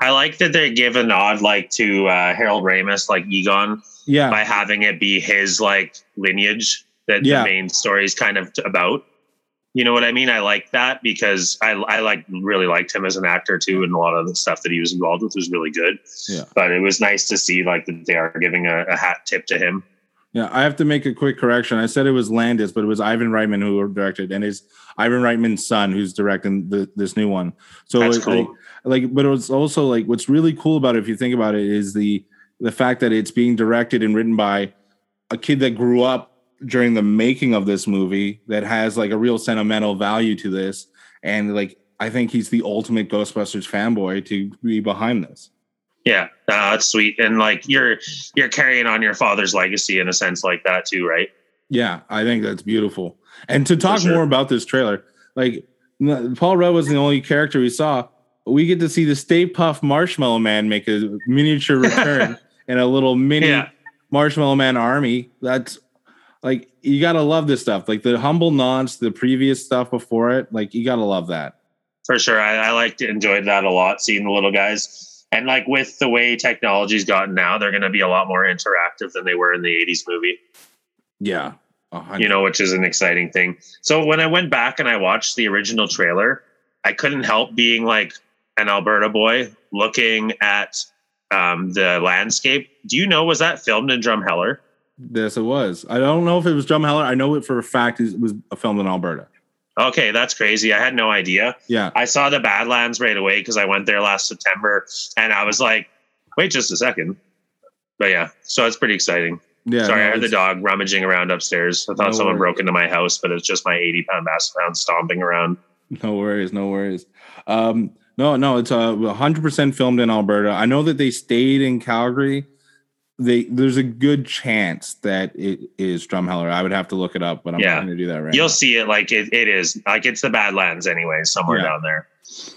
I like that they give a nod like to uh harold ramis like egon yeah by having it be his like lineage that Yeah. the main story is kind of about. You know what I mean? I like that because I I like really liked him as an actor too, and a lot of the stuff that he was involved with was really good. Yeah. But it was nice to see like that they are giving a, a hat tip to him. Yeah, I have to make a quick correction. I said it was Landis, but it was Ivan Reitman who directed, and it's Ivan Reitman's son who's directing the, this new one. So That's like, cool. like, like, but it's also like what's really cool about it, if you think about it, is the the fact that it's being directed and written by a kid that grew up during the making of this movie that has like a real sentimental value to this, and like I think he's the ultimate Ghostbusters fanboy to be behind this. Yeah, uh, that's sweet, and like you're you're carrying on your father's legacy in a sense like that too, right? Yeah, I think that's beautiful. And to talk sure. more about this trailer, like Paul Rudd was the only character we saw. We get to see the Stay Puft Marshmallow Man make a miniature return in a little mini yeah. Marshmallow Man army. That's like you gotta love this stuff. Like the humble nods, the previous stuff before it. Like you gotta love that. For sure, I, I liked enjoyed that a lot. Seeing the little guys, and like with the way technology's gotten now, they're going to be a lot more interactive than they were in the '80s movie. Yeah, you know, which is an exciting thing. So when I went back and I watched the original trailer, I couldn't help being like an Alberta boy looking at um, the landscape. Do you know was that filmed in Drumheller? Yes, it was. I don't know if it was Drumheller. I know it for a fact it was filmed in Alberta. Okay, that's crazy. I had no idea. Yeah. I saw the Badlands right away because I went there last September and I was like, wait just a second. But yeah, so it's pretty exciting. Yeah. Sorry, no, I heard the dog rummaging around upstairs. I thought no someone worries. broke into my house, but it's just my 80 pound basset hound stomping around. No worries, no worries. Um, no, no, it's uh, 100% filmed in Alberta. I know that they stayed in Calgary. They there's a good chance that it is Drumheller. I would have to look it up, but I'm yeah. not going to do that right. Now. You'll now. see it like it, it is like it's the Badlands anyway, somewhere yeah. down there.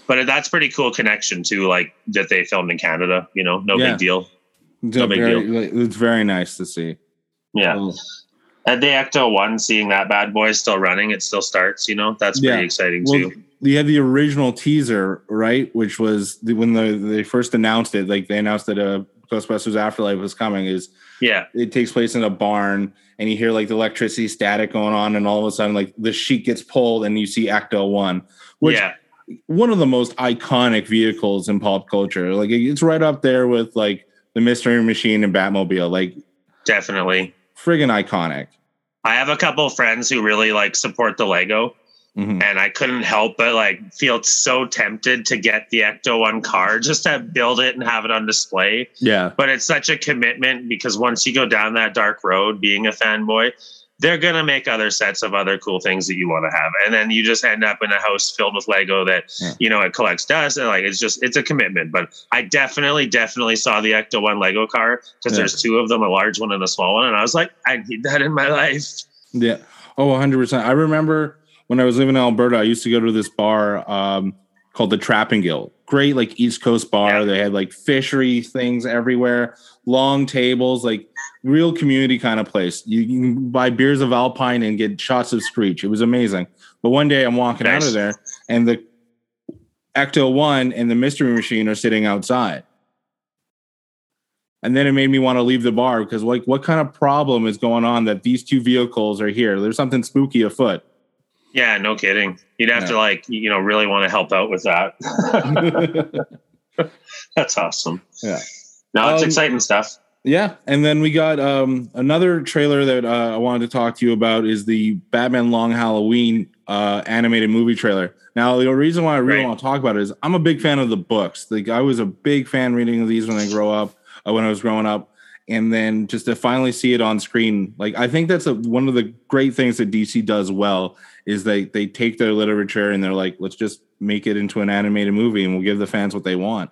But that's pretty cool connection too, like that they filmed in Canada. You know, no yeah. big deal. No big very, deal. It's very nice to see. Yeah. Um, At the Ecto One, seeing that bad boy still running, it still starts. You know, that's pretty exciting well, too. You had the original teaser, right? Which was the, when the, they first announced it. Like they announced that a uh, Ghostbusters Afterlife was coming. Is yeah, it takes place in a barn, and you hear like the electricity static going on, and all of a sudden, like the sheet gets pulled, and you see Ecto One, which yeah. one of the most iconic vehicles in pop culture. Like it's right up there with like the Mystery Machine and Batmobile. Like definitely friggin' iconic. I have a couple of friends who really like support the Lego. Mm-hmm. And I couldn't help but like feel so tempted to get the Ecto One car just to build it and have it on display. Yeah. But it's such a commitment because once you go down that dark road being a fanboy, they're gonna make other sets of other cool things that you want to have, and then you just end up in a house filled with Lego that yeah. you know it collects dust. And like it's just it's a commitment. But I definitely definitely saw the Ecto One Lego car because yeah. there's two of them, a large one and a small one, and I was like, I need that in my life. Yeah. Oh, 100 percent. I remember when I was living in Alberta, I used to go to this bar um, called the Trapping Guild. Great, like East Coast bar. Yeah. They had like fishery things everywhere, long tables, like real community kind of place. You, you, can buy beers of Alpine and get shots of Screech. It was amazing. But one day I'm walking nice. out of there and the Ecto One and the Mystery Machine are sitting outside. And then it made me want to leave the bar because, like, what kind of problem is going on that these two vehicles are here? There's something spooky afoot. Yeah, no kidding. You'd have to, like, you know, really want to help out with that. That's awesome. Yeah. No, it's um, exciting stuff. Yeah, and then we got um, another trailer that uh, I wanted to talk to you about is the Batman Long Halloween uh, animated movie trailer. Now, the reason why I really right. want to talk about it is I'm a big fan of the books. Like I was a big fan reading these when I grow up, uh, when I was growing up, and then just to finally see it on screen, like I think that's a, one of the great things that DC does well is they they take their literature and they're like, let's just make it into an animated movie and we'll give the fans what they want.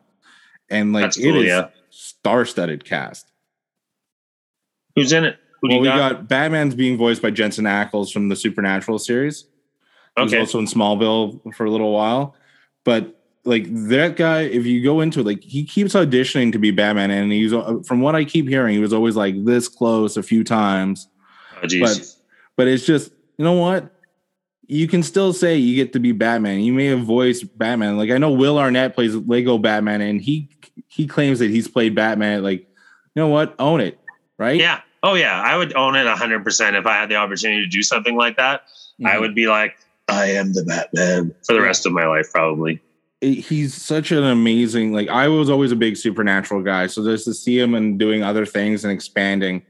And like cool, it is yeah. star-studded cast. Who's in it? Who well, we got? got? Batman's being voiced by Jensen Ackles from the Supernatural series. Okay. also in Smallville for a little while, but like that guy, if you go into it, like he keeps auditioning to be Batman, and he's uh, from what I keep hearing, he was always like this close a few times. Oh, but but it's just you know what you can still say you get to be Batman. You may have voiced Batman. Like I know Will Arnett plays Lego Batman, and he he claims that he's played Batman. Like you know what, own it, right? Yeah, Oh yeah, I would own it hundred percent if I had the opportunity to do something like that. Mm-hmm. I would be like, I am the Batman for the rest of my life, probably. He's such an amazing. Like I was always a big supernatural guy, so just to see him and doing other things and expanding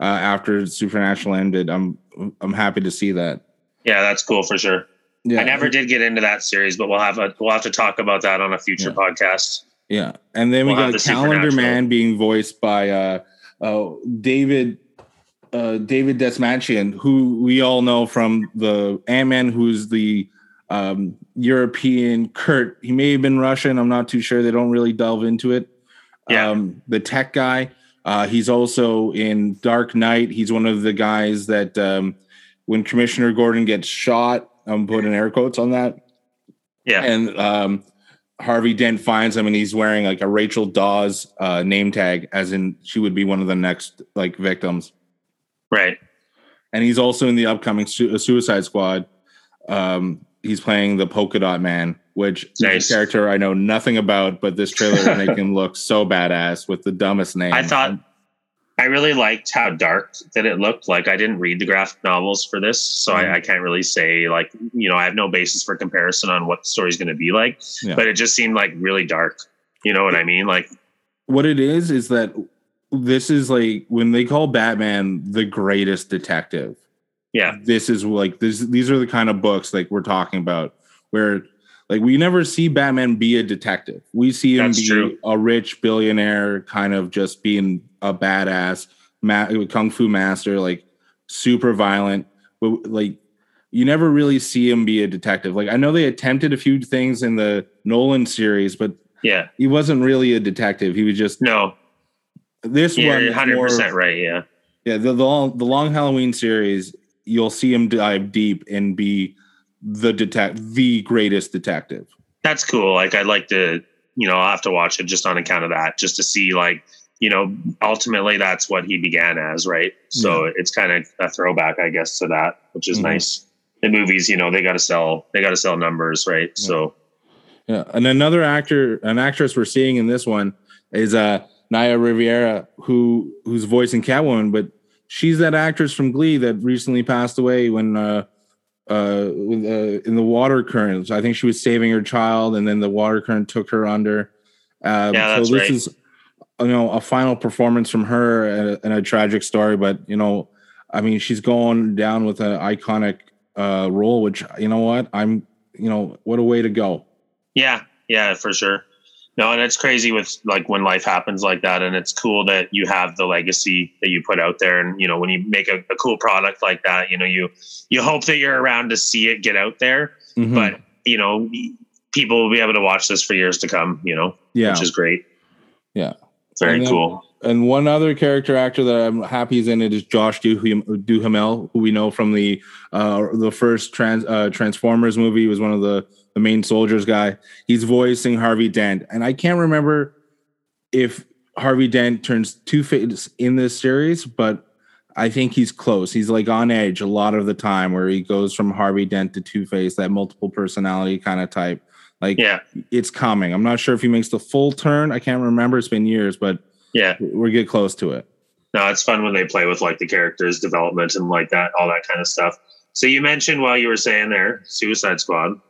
uh, after supernatural ended, I'm I'm happy to see that. Yeah, that's cool for sure. Yeah, I never did get into that series, but we'll have a we'll have to talk about that on a future yeah. podcast. Yeah, and then we'll we got the Calendar Man being voiced by uh, uh, David uh, David Dastmalchian, who we all know from the Ant Man, who's the um, European. Kurt, he may have been Russian. I'm not too sure. They don't really delve into it. Yeah. Um, the tech guy. Uh, he's also in Dark Knight. He's one of the guys that um, when Commissioner Gordon gets shot, I'm putting air quotes on that. Yeah. And um, Harvey Dent finds him, and he's wearing like a Rachel Dawes uh, name tag, as in she would be one of the next like victims. Right. And he's also in the upcoming Su- Suicide Squad. Um, he's playing the Polka Dot Man, which Nice. is a character I know nothing about, but this trailer is making him look so badass with the dumbest name. I thought I really liked how dark that it looked. Like I didn't read the graphic novels for this, so Mhm. I, I can't really say like you know I have no basis for comparison on what the story's going to be like. Yeah. But it just seemed like really dark. You know what I mean? Like what it is is that this is like when they call Batman the greatest detective. yeah, this is like this these are the kind of books like we're talking about where like we never see Batman be a detective. We see him That's be true. a rich billionaire kind of just being a badass ma- kung fu master like super violent but like you never really see him be a detective. Like I know they attempted a few things in the Nolan series but yeah, he wasn't really a detective. He was just no, this one 100 percent right. Yeah, yeah, the, the long the long Halloween series, you'll see him dive deep and be the detect the greatest detective. that's cool. Like I'd like to, you know, I'll have to watch it just on account of that, just to see like you know, ultimately that's what he began as, right? So it's kind of a throwback, I guess, to that, which is Mhm. nice. The movies, you know, they got to sell, they got to sell numbers, right? So Yeah, and another actor, an actress we're seeing in this one is uh Naya Rivera, who who's voicing Catwoman, but she's that actress from Glee that recently passed away when uh uh, with, uh in the water currents. I think she was saving her child, and then the water current took her under. Um, Yeah, that's so this right. is you know a final performance from her and a, and a tragic story, but you know, I mean, she's going down with an iconic uh role, which you know what I'm, you know, what a way to go. Yeah, yeah, for sure. No, and it's crazy with like when life happens like that, and it's cool that you have the legacy that you put out there, and you know when you make a, a cool product like that, you know you you hope that you're around to see it get out there, Mhm. but you know people will be able to watch this for years to come, you know, yeah, which is great. Yeah. Very And then- cool. and one other character actor that I'm happy is in it is Josh Duhamel, who we know from the uh, the first trans, uh, Transformers movie. He was one of the the main soldiers guy. He's voicing Harvey Dent, and I can't remember if Harvey Dent turns Two Face in this series, but I think he's close. He's like on edge a lot of the time, where he goes from Harvey Dent to Two Face, that multiple personality kind of type. Like Yeah, it's coming. I'm not sure if he makes the full turn. I can't remember. It's been years, but yeah. we're get close to it. No, it's fun when they play with like the characters development and like that, all that kind of stuff. So you mentioned while you were saying there, Suicide Squad.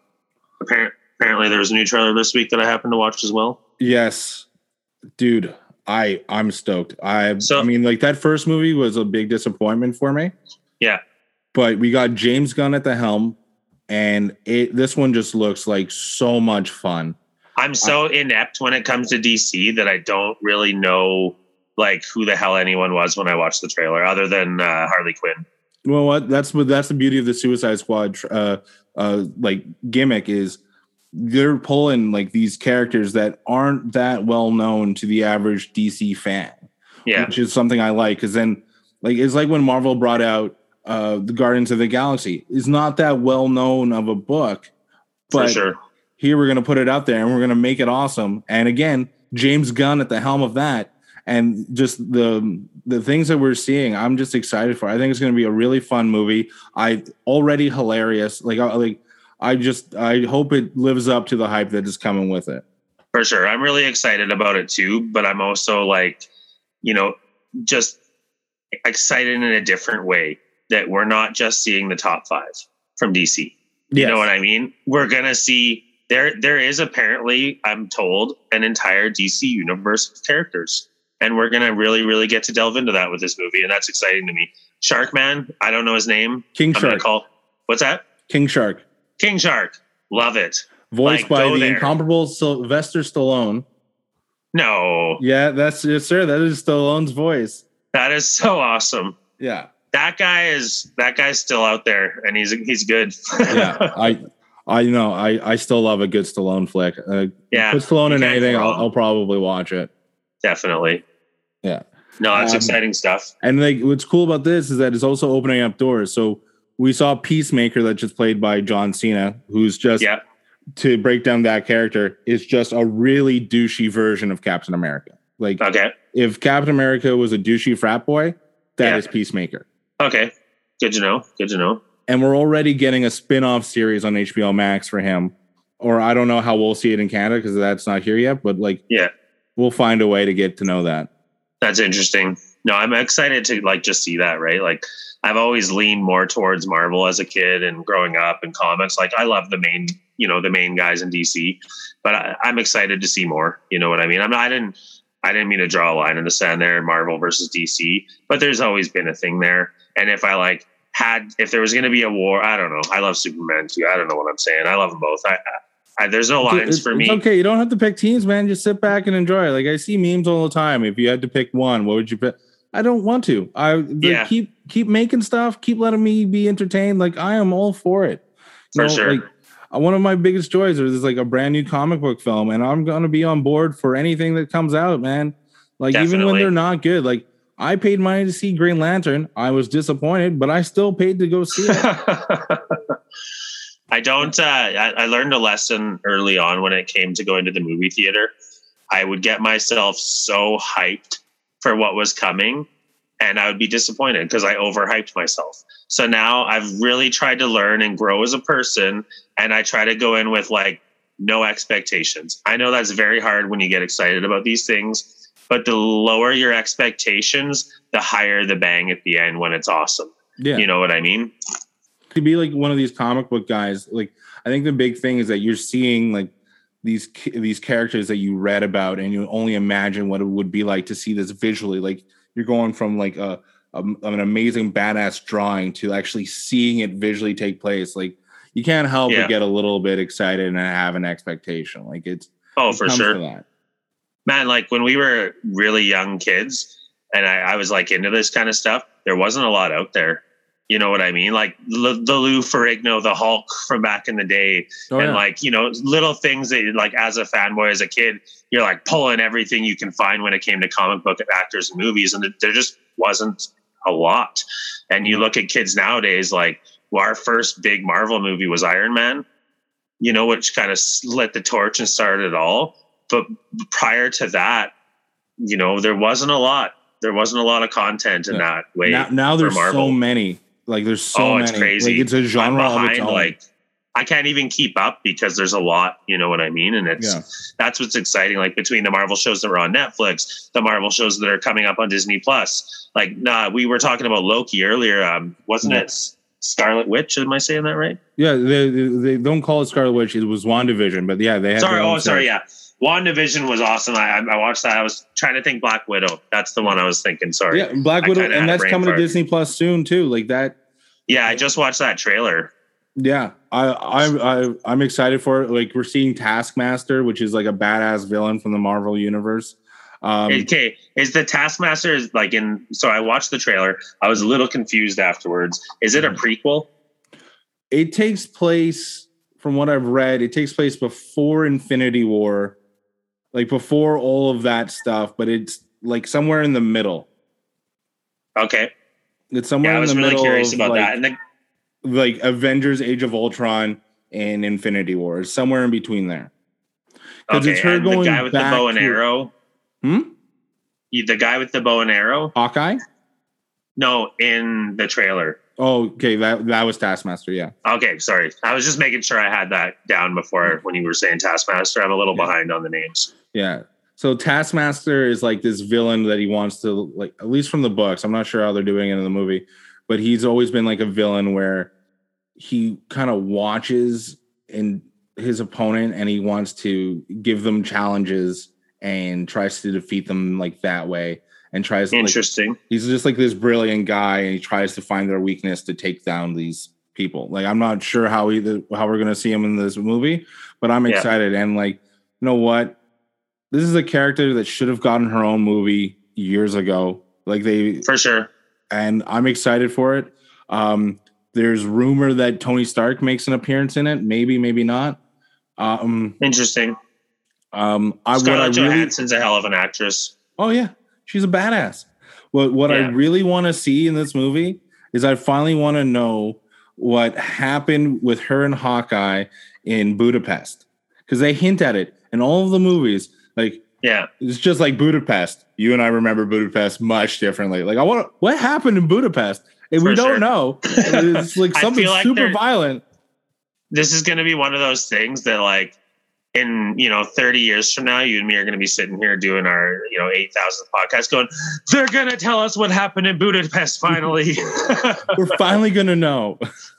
Apparent, apparently, there was a new trailer this week that I happened to watch as well. Yes, dude, I I'm stoked. I So- I mean, like that first movie was a big disappointment for me, Yeah, but we got James Gunn at the helm, and it this one just looks like so much fun. I'm so inept when it comes to DC that I don't really know like who the hell anyone was when I watched the trailer, other than uh, Harley Quinn. Well, what? That's what that's the beauty of the Suicide Squad uh uh like gimmick is they're pulling like these characters that aren't that well known to the average DC fan. Yeah, which is something I like because then like it's like when Marvel brought out uh the Guardians of the Galaxy. It's not that well known of a book, for but sure. here we're gonna put it out there and we're gonna make it awesome. And again, James Gunn at the helm of that, and just the the things that we're seeing, I'm just excited for. I think it's gonna be a really fun movie. I already hilarious. Like I like I just I hope it lives up to the hype that is coming with it. For sure. I'm really excited about it too, but I'm also like, you know, just excited in a different way that we're not just seeing the top five from DC. You know what I mean? We're gonna see there there is apparently, I'm told, an entire DC universe of characters. And we're gonna really, really get to delve into that with this movie, and that's exciting to me. Shark Man, I don't know his name. King I'm Shark. call what's that? King Shark. King Shark. Love it. Voiced Like, by the there. incomparable Sylvester Stallone. No, Yeah, that's yes, sir. That is Stallone's voice. that is so awesome. Yeah, that guy is that guy's still out there and he's he's good. yeah. I I know I I still love a good Stallone flick. Uh, Yeah, put Stallone in anything, I'll. I'll probably watch it. definitely. Yeah. No, that's Um, exciting stuff. And like what's cool about this is that it's also opening up doors. So we saw Peacemaker that just played by John Cena, who's just Yeah. to break down that character is just a really douchey version of Captain America. Like Okay. if Captain America was a douchey frat boy, that is Yeah. Peacemaker. Okay. Good to know. Good to know. And we're already getting a spin-off series on HBO Max for him. Or I don't know how we'll see it in Canada because that's not here yet, but like Yeah. we'll find a way to get to know that. That's interesting. No, I'm excited to like just see that, right? Like I've always leaned more towards Marvel as a kid and growing up in comics. Like I love the main, you know, the main guys in DC, but I, I'm excited to see more. You know what I mean? I'm not, I didn't, I didn't mean to draw a line in the sand there, Marvel versus DC, but there's always been a thing there. And if I like had, if there was going to be a war, I don't know. I love Superman too. I don't know what I'm saying. I love them both. I, I, I there's no lines It's- for me. okay. You don't have to pick teams, man. Just sit back and enjoy. It. Like I see memes all the time. If you had to pick one, what would you pick? I don't want to. I like, Yeah. keep keep making stuff. Keep letting me be entertained. Like I am all for it. For sure. Like one of my biggest joys is like a brand new comic book film, and I'm gonna be on board for anything that comes out, man. Like even when they're not good. Like I paid money to see Green Lantern. I was disappointed, but I still paid to go see it. I don't. Uh, I, I learned a lesson early on when it came to going to the movie theater. I would get myself so hyped for what was coming, and I would be disappointed because I overhyped myself. So now I've really tried to learn and grow as a person, and I try to go in with like no expectations. I know that's very hard when you get excited about these things, but the lower your expectations, the higher the bang at the end when it's awesome. yeah. You know what I mean? to be like one of these comic book guys like i think the big thing is that you're seeing like these these characters that you read about and you only imagine what it would be like to see this visually like you're going from like a, a an amazing badass drawing to actually seeing it visually take place like you can't help Yeah. but get a little bit excited and have an expectation like it's Oh, it for sure. man like when we were really young kids and I, I was like into this kind of stuff there wasn't a lot out there you know what i mean like L- the lou ferrigno the hulk from back in the day Oh, and yeah. like you know little things that like as a fanboy as a kid you're like pulling everything you can find when it came to comic book actors and movies and there just wasn't a lot and you mm-hmm. look at kids nowadays like well, our first big marvel movie was iron man you know which kind of lit the torch and started it all. But prior to that you know there wasn't a lot there wasn't a lot of content in Yeah. that way now, now there's so many. Like there's so oh many. It's crazy. like it's a I'm genre of its behind, like i can't even keep up because there's a lot you know what i mean? And it's yeah. that's what's exciting like between the marvel shows that were on netflix the marvel shows that are coming up on disney plus. Like nah we were talking about loki earlier um wasn't Yeah. it scarlet witch am i saying that right yeah they, they, don't call it scarlet witch it was wandavision but yeah they had sorry oh sorry yeah WandaVision was awesome. I, I watched that. I was trying to think Black Widow. That's the one I was thinking. Sorry. Yeah, Black Widow, and that's coming to Disney Plus soon too. Like that. Yeah, I just watched that trailer. Yeah, I, I, I, I'm excited for it. Like we're seeing Taskmaster, which is like a badass villain from the Marvel universe. Um, okay, is the Taskmaster is like in? So I watched the trailer. I was a little confused afterwards. Is it a prequel? it takes place, from what I've read, it takes place before Infinity War, like before all of that stuff. But it's like somewhere in the middle. Okay, It's somewhere yeah, I in was the really middle curious about like, that. And then like Avengers: Age of Ultron and Infinity War. Somewhere in between there. 'Cause okay, it's her and the going guy with the bow and to- arrow. Hmm? You- The guy with the bow and arrow. Hawkeye. No, in the trailer. Oh, okay. That that was Taskmaster. Yeah. Okay, sorry. I was just making sure I had that down before when you were saying Taskmaster. I'm a little Yeah. behind on the names. Yeah. So Taskmaster is like this villain that he wants to like at least from the books. I'm not sure how they're doing it in the movie, but he's always been like a villain where he kind of watches in his opponent and he wants to give them challenges and tries to defeat them like that way and tries like, Interesting. he's just like this brilliant guy and he tries to find their weakness to take down these people like i'm not sure how either how we're going to see him in this movie but i'm Yeah. excited and like you know what this is a character that should have gotten her own movie years ago like they For sure. and i'm excited for it um there's rumor that Tony Stark makes an appearance in it. Maybe, maybe not. Um, Interesting. Um, I what I Scarlett really Johansson's a hell of an actress. Oh yeah, she's a badass. What what I really want to see in this movie is I finally want to know what happened with her and Hawkeye in Budapest because they hint at it in all of the movies. Like Yeah. it's just like Budapest. You and I remember Budapest much differently. Like I want what happened in Budapest. If we don't sure. know, it's like something like super violent. This is going to be one of those things that, like, in you know 30 years from now you and me are going to be sitting here doing our you know 8000th podcast going they're going to tell us what happened in budapest finally. We're finally gonna know.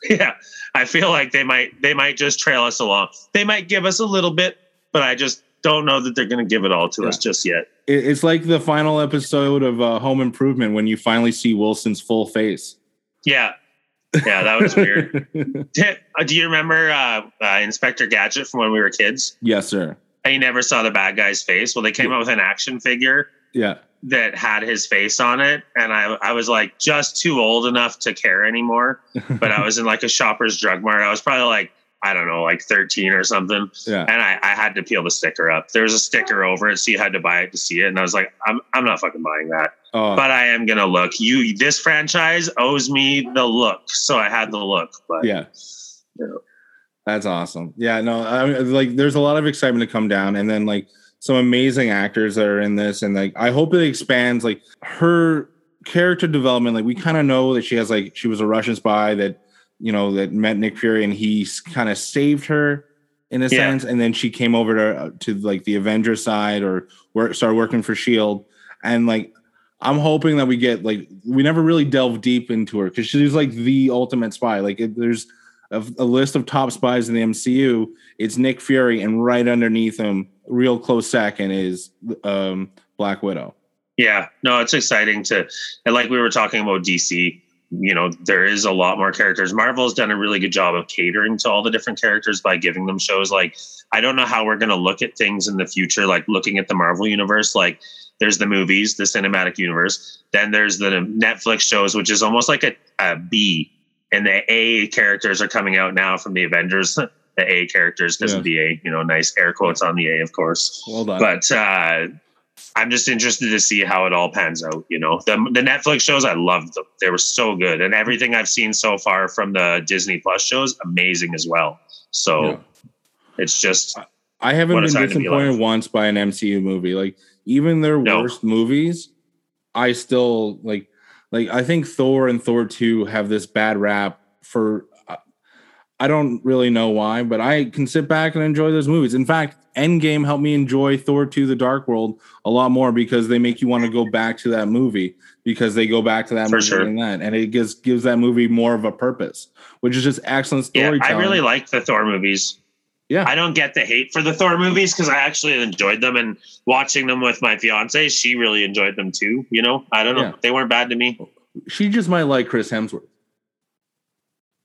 yeah i feel like they might they might just trail us along. They might give us a little bit but i just don't know that they're going to give it all to us just yet. It's like the final episode of uh, Home Improvement when you finally see Wilson's full face. yeah yeah that was weird. Uh, do you remember uh, uh, inspector gadget from when we were kids? Yes, sir. and you never saw the bad guy's face. Well they came out with an action figure Yeah. that had his face on it and I, I was like just too old enough to care anymore but i was in like a shopper's drug mart. I was probably like i don't know like 13 or something. Yeah. and I, I had to peel the sticker up. There was a sticker over it so you had to buy it to see it and i was like i'm, I'm not fucking buying that Oh, but i am gonna look you this franchise owes me the look so i had the look but yeah. That's awesome. Yeah, no, I like there's a lot of excitement to come down, and then like some amazing actors that are in this, and like I hope it expands like her character development. Like we kind of know that she has like she was a Russian spy that you know that met Nick Fury, and he kind of saved her in a Yeah. sense, and then she came over to uh, to like the Avenger side or work started working for Shield, and like I'm hoping that we get like we never really delve deep into her because she's like the ultimate spy. Like there's a, a list of top spies in the MCU. It's Nick Fury, and right underneath him, real close second is um, Black Widow. Yeah, no, it's exciting to, and like we were talking about DC, you know, there is a lot more characters. Marvel's done a really good job of catering to all the different characters by giving them shows. Like, I don't know how we're going to look at things in the future, like looking at the Marvel universe. Like, there's the movies, the cinematic universe, then there's the Netflix shows, which is almost like a, a B, and the A characters are coming out now from the Avengers. The A characters because Yeah. of the A, you know, nice air quotes on the A, of course Well done. but uh, I'm just interested to see how it all pans out. You know, the the Netflix shows I loved them; they were so good, and everything I've seen so far from the Disney Plus shows, amazing as well. So Yeah. it's just I haven't been disappointed alive. once by an MCU movie. Like even their No. worst movies, I still like. Like I think Thor and Thor Two have this bad rap for. I don't really know why, but I can sit back and enjoy those movies. In fact, Endgame helped me enjoy Thor 2 The Dark World a lot more because they make you want to go back to that movie because they go back to that For movie sure. and that and it gives gives that movie more of a purpose, which is just excellent storytelling. yeah. I really like the Thor movies. Yeah. I don't get the hate for the Thor movies because I actually enjoyed them and watching them with my fiance, she really enjoyed them too. You know, I don't know, Yeah. they weren't bad to me. she just might like Chris Hemsworth.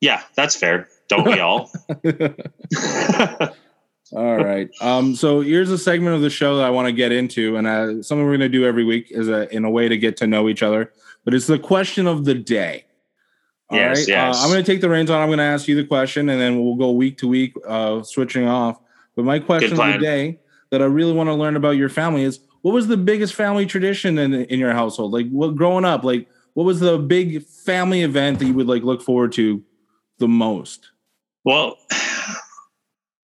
Yeah, that's fair. Don't we all? All right. Um, so here's a segment of the show that I want to get into, and uh, something we're going to do every week is a, in a way to get to know each other. But it's the question of the day. All Yes, right? yes. Uh, I'm going to take the reins on. I'm going to ask you the question, and then we'll go week to week, uh, switching off. But my question of the day that I really want to learn about your family is: what was the biggest family tradition in in your household? Like, what growing up, like, what was the big family event that you would like look forward to the most? Well,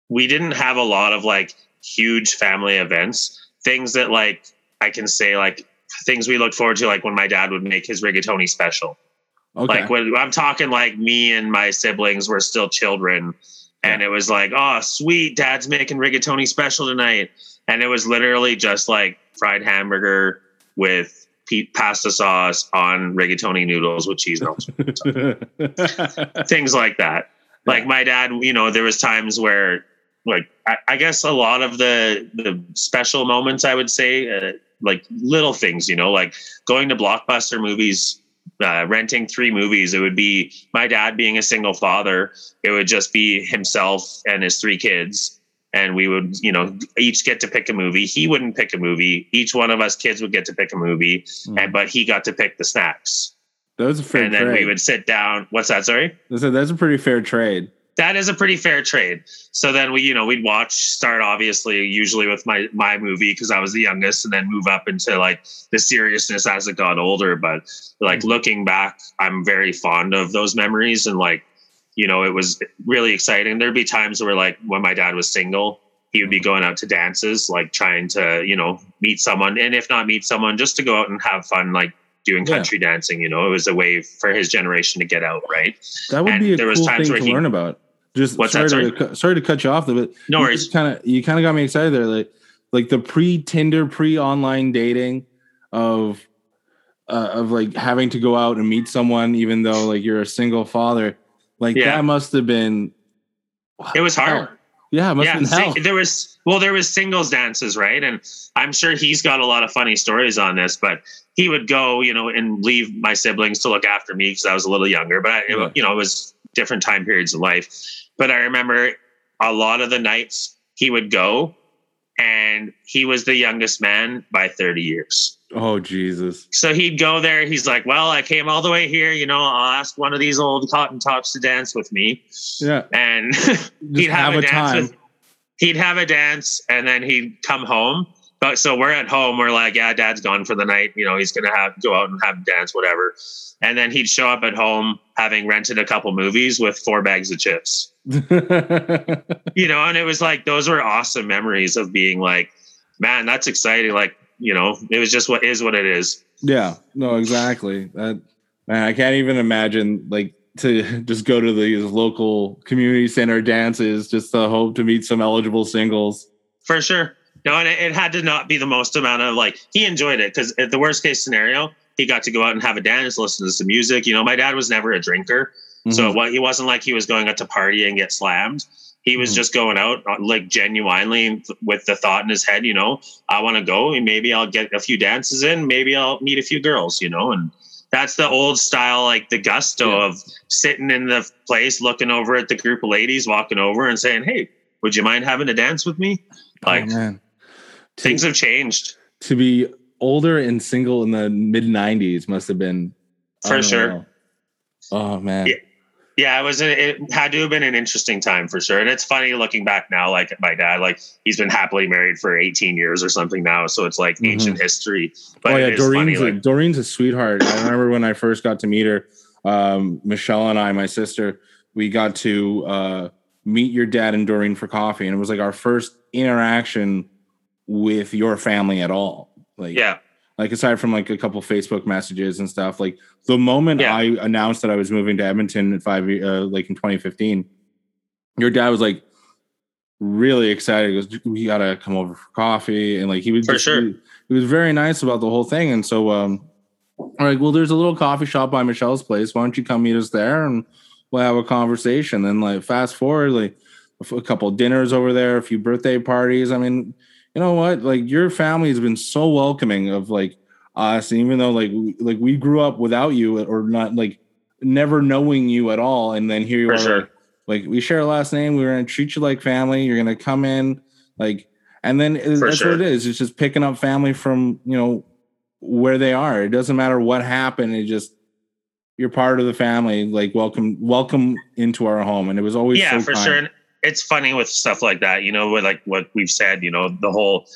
we didn't have a lot of like huge family events. Things that like I can say like things we looked forward to, like when my dad would make his rigatoni special. Okay. Like when I'm talking like me and my siblings were still children, and it was like, oh sweet, dad's making rigatoni special tonight, and it was literally just like fried hamburger with pe- pasta sauce on rigatoni noodles with cheese melts things like that. Like my dad, you know, there was times where, like, I, I guess a lot of the the special moments, I would say, uh, like little things, you know, like going to blockbuster movies, uh, renting three movies. It would be my dad being a single father. It would just be himself and his three kids. And we would, you know, each get to pick a movie. He wouldn't pick a movie. Each one of us kids would get to pick a movie, Mm. and but he got to pick the snacks That was a fair trade. and then trade. we would sit down. What's that? Sorry. That's a pretty fair trade. that is a pretty fair trade. So then we, you know, we'd watch start obviously usually with my my movie because I was the youngest, and then move up into like the seriousness as it got older. But like Mhm. looking back, I'm very fond of those memories, and like, you know, it was really exciting. There'd be times where like when my dad was single, he would be going out to dances, like trying to, you know, meet someone, and if not meet someone, just to go out and have fun, like doing Yeah. country dancing. You know, it was a way for his generation to get out, right? That would And be a there was cool times thing where to he- learn about. Just What's sorry, that, to sorry to cut you off, but No worries. Kind of, you kind of got me excited there. Like, like the pre Tinder, pre online dating of, uh, of like having to go out and meet someone, even though like you're a single father. Like Yeah. that must have been. It was hard. Yeah, must yeah, sing- there was well, there was singles dances, right? And I'm sure he's got a lot of funny stories on this, but he would go, you know, and leave my siblings to look after me because I was a little younger. But I, it- Yeah. you know, it was different time periods of life. But I remember a lot of the nights he would go, and he was the youngest man by 30 years. Oh Jesus! So he'd go there. He's like, "Well, I came all the way here. You know, I'll ask one of these old cotton tops to dance with me." Yeah, And he'd have, a, dance with, he'd have a dance and then he'd come home but so we're at home we're like yeah dad's gone for the night you know he's gonna have go out and have dance whatever and then he'd show up at home having rented a couple movies with four bags of chips you know and it was like those were awesome memories of being like man that's exciting like you know it was just what is what it is yeah, no, exactly. That man, I can't even imagine like to just go to these local community center dances just to hope to meet some eligible singles. For sure. No, and it, it had to not be the most amount of like he enjoyed it because at the worst case scenario, he got to go out and have a dance, listen to some music. You know, my dad was never a drinker, so Mhm. what he wasn't like he was going out to party and get slammed. He was Mhm. just going out uh, like genuinely with the thought in his head, you know, I want to go and maybe I'll get a few dances in, maybe I'll meet a few girls, you know, and that's the old style, like the gusto Yeah. of sitting in the place, looking over at the group of ladies, walking over and saying, Hey, would you mind having a dance with me? Like oh, man. To, things have changed. to be older and single in the mid '90s must have been For sure. unreal. Oh man, Yeah. Yeah, it was. A, it had to have been an interesting time for sure. And it's funny looking back now. Like my dad, like he's been happily married for 18 years or something now, so it's like Mhm. ancient history. But oh yeah, is funny. Doreen's a, Like, Doreen's a sweetheart. I remember when I first got to meet her. Um, Michelle and I, my sister, we got to uh, meet your dad and Doreen for coffee, and it was like our first interaction with your family at all. Like, yeah, like aside from like a couple Facebook messages and stuff, like the moment Yeah. I announced that I was moving to Edmonton at five, uh, like in 2015, your dad was like really excited. He goes, "We gotta come over for coffee," and like he was For just- sure. He, he was very nice about the whole thing. And so, um, I'm like, well, there's a little coffee shop by Michelle's place. Why don't you come meet us there and we'll have a conversation? And like fast forward, like a couple dinners over there, a few birthday parties. I mean, you know what? Like your family has been so welcoming of like us, and even though like we, like we grew up without you or not like never knowing you at all, and then here you For are, sure. like, like we share a last name. We're gonna treat you like family. You're gonna come in like, and then it- that's sure. what it is. It's just picking up family from you know where they are. It doesn't matter what happened. It just you're part of the family. Like welcome, welcome into our home. And it was always yeah, so for kind. sure. And it's funny with stuff like that. You know, with like what we've said. You know, the whole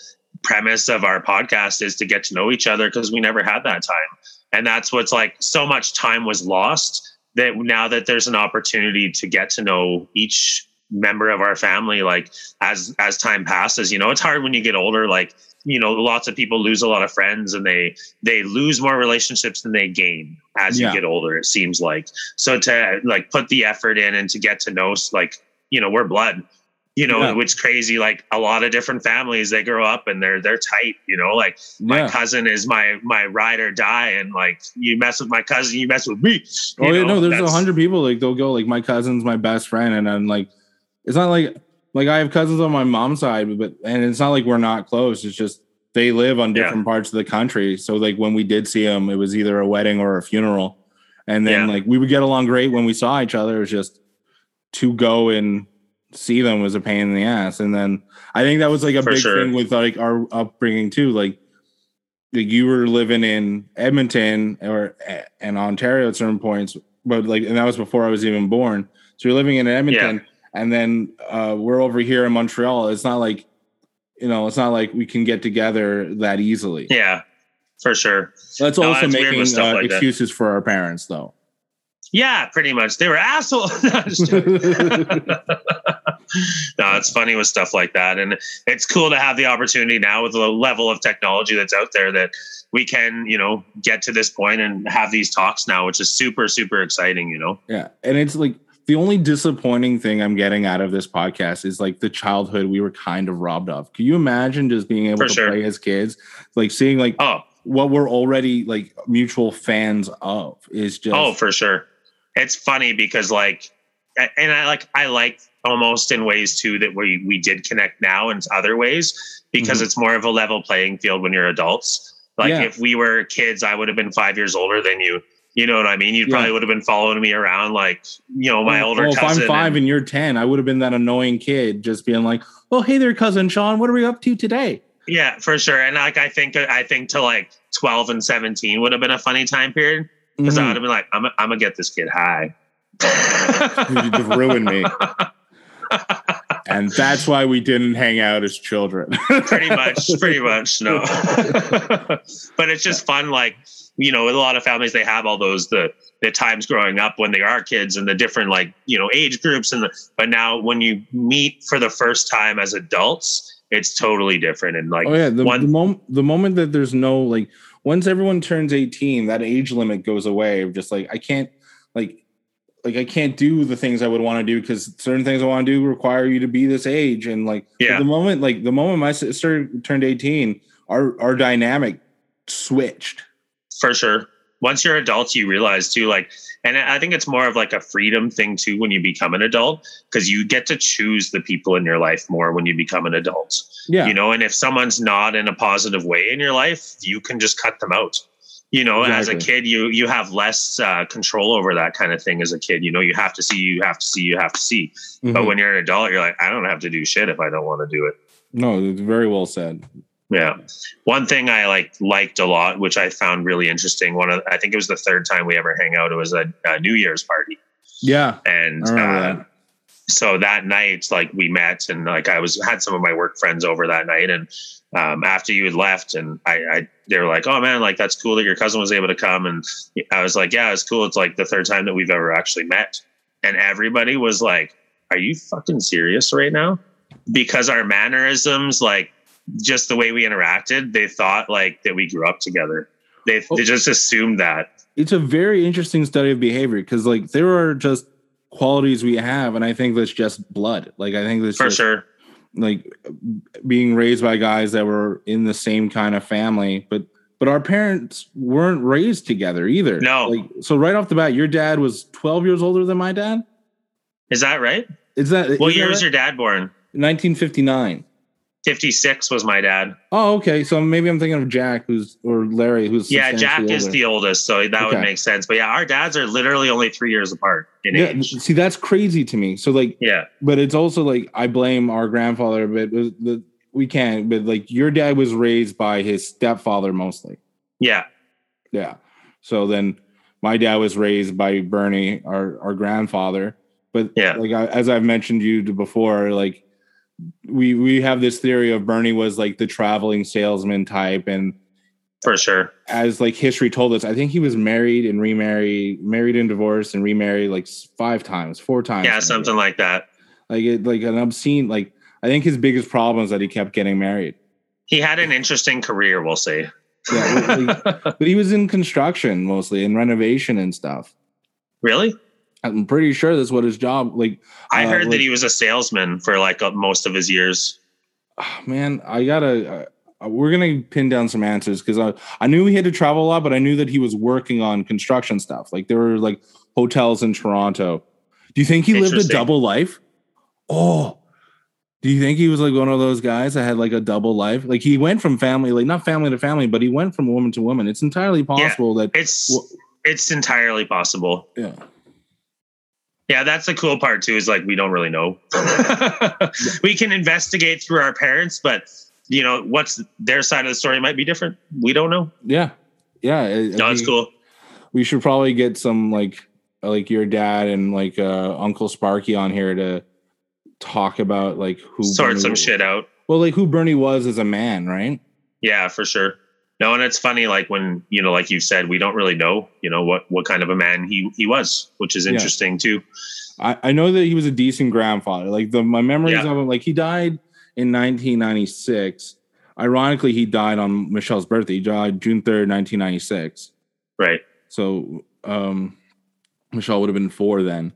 premise of our podcast is to get to know each other because we never had that time, and that's what's like. So much time was lost that now that there's an opportunity to get to know each member of our family like as as time passes you know it's hard when you get older like you know lots of people lose a lot of friends and they they lose more relationships than they gain as Yeah. you get older it seems like so to like put the effort in and to get to know like you know we're blood you know Yeah. which crazy like a lot of different families they grow up and they're they're tight you know like my Yeah. cousin is my my ride or die and like you mess with my cousin you mess with me Oh You yeah, know, no, there's a hundred people like they'll go like my cousin's my best friend, and I'm like, it's not like like I have cousins on my mom's side, but and it's not like we're not close. It's just they live on Yeah. different parts of the country. So like when we did see them, it was either a wedding or a funeral, and then Yeah. like we would get along great when we saw each other. It was just to go and see them was a pain in the ass, and then I think that was like a For big sure. thing with like our upbringing too, like. like you were living in Edmonton or and Ontario at certain points, but like and that was before I was even born. So you're living in Edmonton, yeah. and then uh, we're over here in Montreal. It's not like you know, it's not like we can get together that easily. Yeah, for sure. That's no, also making uh, like excuses that. for our parents, though. Yeah, pretty much. They were assholes. no, it's funny with stuff like that. And it's cool to have the opportunity now with the level of technology that's out there that we can, you know, get to this point and have these talks now, which is super, super exciting, you know? Yeah. And it's like the only disappointing thing I'm getting out of this podcast is like the childhood we were kind of robbed of. Can you imagine just being able For to sure. play as kids? Like seeing like, oh, what we're already like mutual fans of is oh, just oh for sure it's funny because like and i like i like almost in ways too that we we did connect now in other ways because mm-hmm. it's more of a level playing field when you're adults like yeah. if we were kids i would have been five years older than you you know what I mean? You yeah. probably would have been following me around like, you know, my older well, cousin. If I'm five and, and, you're 10, I would have been that annoying kid just being like, oh, hey there, cousin Sean, what are we up to today? Yeah, for sure. And like, I think, I think to like 12 and 17 would have been a funny time period because mm-hmm. I would have been like, I'm, I'm gonna get this kid high. you just ruined me. and that's why we didn't hang out as children. pretty much, pretty much, no. but it's just fun, like you know, with a lot of families, they have all those the the times growing up when they are kids and the different like you know age groups and the. But now when you meet for the first time as adults, it's totally different. And like, oh yeah, the, one, the moment the moment that there's no like once everyone turns 18, that age limit goes away of just like I can't like like I can't do the things I would want to do because certain things I want to do require you to be this age. And like yeah. the moment like the moment my sister turned 18, our our dynamic switched. For sure. Once you're adults, you realize too, like and I think it's more of like a freedom thing too when you become an adult because you get to choose the people in your life more when you become an adult. Yeah. You know, and if someone's not in a positive way in your life, you can just cut them out. You know, exactly. as a kid, you you have less uh, control over that kind of thing. As a kid, you know, you have to see, you have to see, you have to see. Mm-hmm. But when you're an adult, you're like, I don't have to do shit if I don't want to do it. No, it's very well said. Yeah. One thing I like liked a lot, which I found really interesting. One of I think it was the third time we ever hang out. It was a, a New Year's party. Yeah. And uh, that. so that night, like we met and like I was had some of my work friends over that night. And um, after you had left and I, I they were like, Oh man, like that's cool that your cousin was able to come. And I was like, Yeah, it's cool. It's like the third time that we've ever actually met. And everybody was like, Are you fucking serious right now? Because our mannerisms, like just the way we interacted, they thought like that we grew up together. They, oh. they just assumed that. It's a very interesting study of behavior because like there are just qualities we have, and I think that's just blood. Like I think that's for just, sure. Like being raised by guys that were in the same kind of family, but but our parents weren't raised together either. No. Like so right off the bat, your dad was 12 years older than my dad. Is that right? Is that what year right? was your dad born? 1959. 56 was my dad. Oh, okay. So maybe I'm thinking of Jack, who's or Larry, who's yeah. Jack older. is the oldest, so that okay. would make sense. But yeah, our dads are literally only three years apart in yeah, age. See, that's crazy to me. So like, yeah. But it's also like I blame our grandfather, but the, we can't. But like, your dad was raised by his stepfather mostly. Yeah. Yeah. So then, my dad was raised by Bernie, our our grandfather. But yeah, like I, as I've mentioned you before, like we we have this theory of Bernie was like the traveling salesman type. And for sure. as like history told us i think he was married and remarried married and divorced and remarried like five times four times. Yeah something like that. Like it like an obscene like i think his biggest problem is that he kept getting married. He had an interesting career we'll say yeah like, but he was in construction mostly in renovation and stuff. Really I'm pretty sure that's what his job like. I uh, heard like, that he was a salesman for like uh, most of his years. Oh, man, I gotta. Uh, we're gonna pin down some answers because I I knew he had to travel a lot, but I knew that he was working on construction stuff. Like there were like hotels in Toronto. Do you think he lived a double life? Oh, do you think he was like one of those guys that had like a double life? Like he went from family, like not family to family, but he went from woman to woman. It's entirely possible yeah, that it's it's entirely possible. Yeah. Yeah, that's the cool part too. Is like we don't really know. we can investigate through our parents, but you know, what's their side of the story might be different. We don't know. Yeah, yeah. it- No, it's cool. We should probably get some like like your dad and like uh, Uncle Sparky on here to talk about like who Sort Bernie- some shit out. Well, like who Bernie was as a man, right? Yeah, for sure. No, and it's funny, like when you know, like you said, we don't really know, you know, what what kind of a man he he was, which is Yeah. interesting too. I, I know that he was a decent grandfather. Like the my memories Yeah. of him, like he died in 1996. Ironically, he died on Michelle's birthday. He died June 3rd, 1996. Right. So um Michelle would have been four then.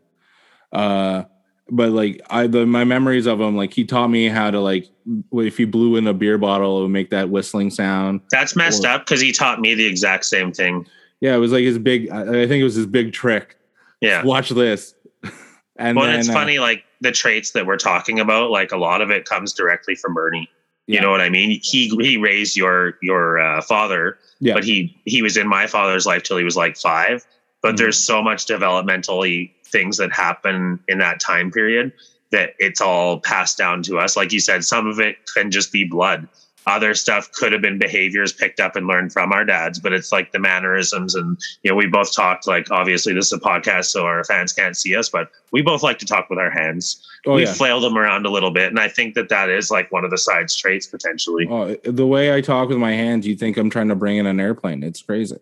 Uh but like I the my memories of him, like he taught me how to like if you blew in a beer bottle, it would make that whistling sound. That's messed Or- up because he taught me the exact same thing. Yeah, it was like his big I think it was his big trick. Yeah. Watch this. and Well, then, it's uh, funny, like the traits that we're talking about, like a lot of it comes directly from Bernie. You Yeah. know what I mean? He he raised your your uh, father, Yeah. but he he was in my father's life till he was like five. But Mhm. there's so much developmentally things that happen in that time period that it's all passed down to us. Like you said, some of it can just be blood. Other stuff could have been behaviors picked up and learned from our dads, but it's like the mannerisms. And, you know, we both talked like, obviously, this is a podcast, so our fans can't see us, but we both like to talk with our hands. oh we yeah. flailed them around a little bit. And I think that that is like one of the side traits potentially, Oh, the way I talk with my hands, you think I'm trying to bring in an airplane. It's crazy.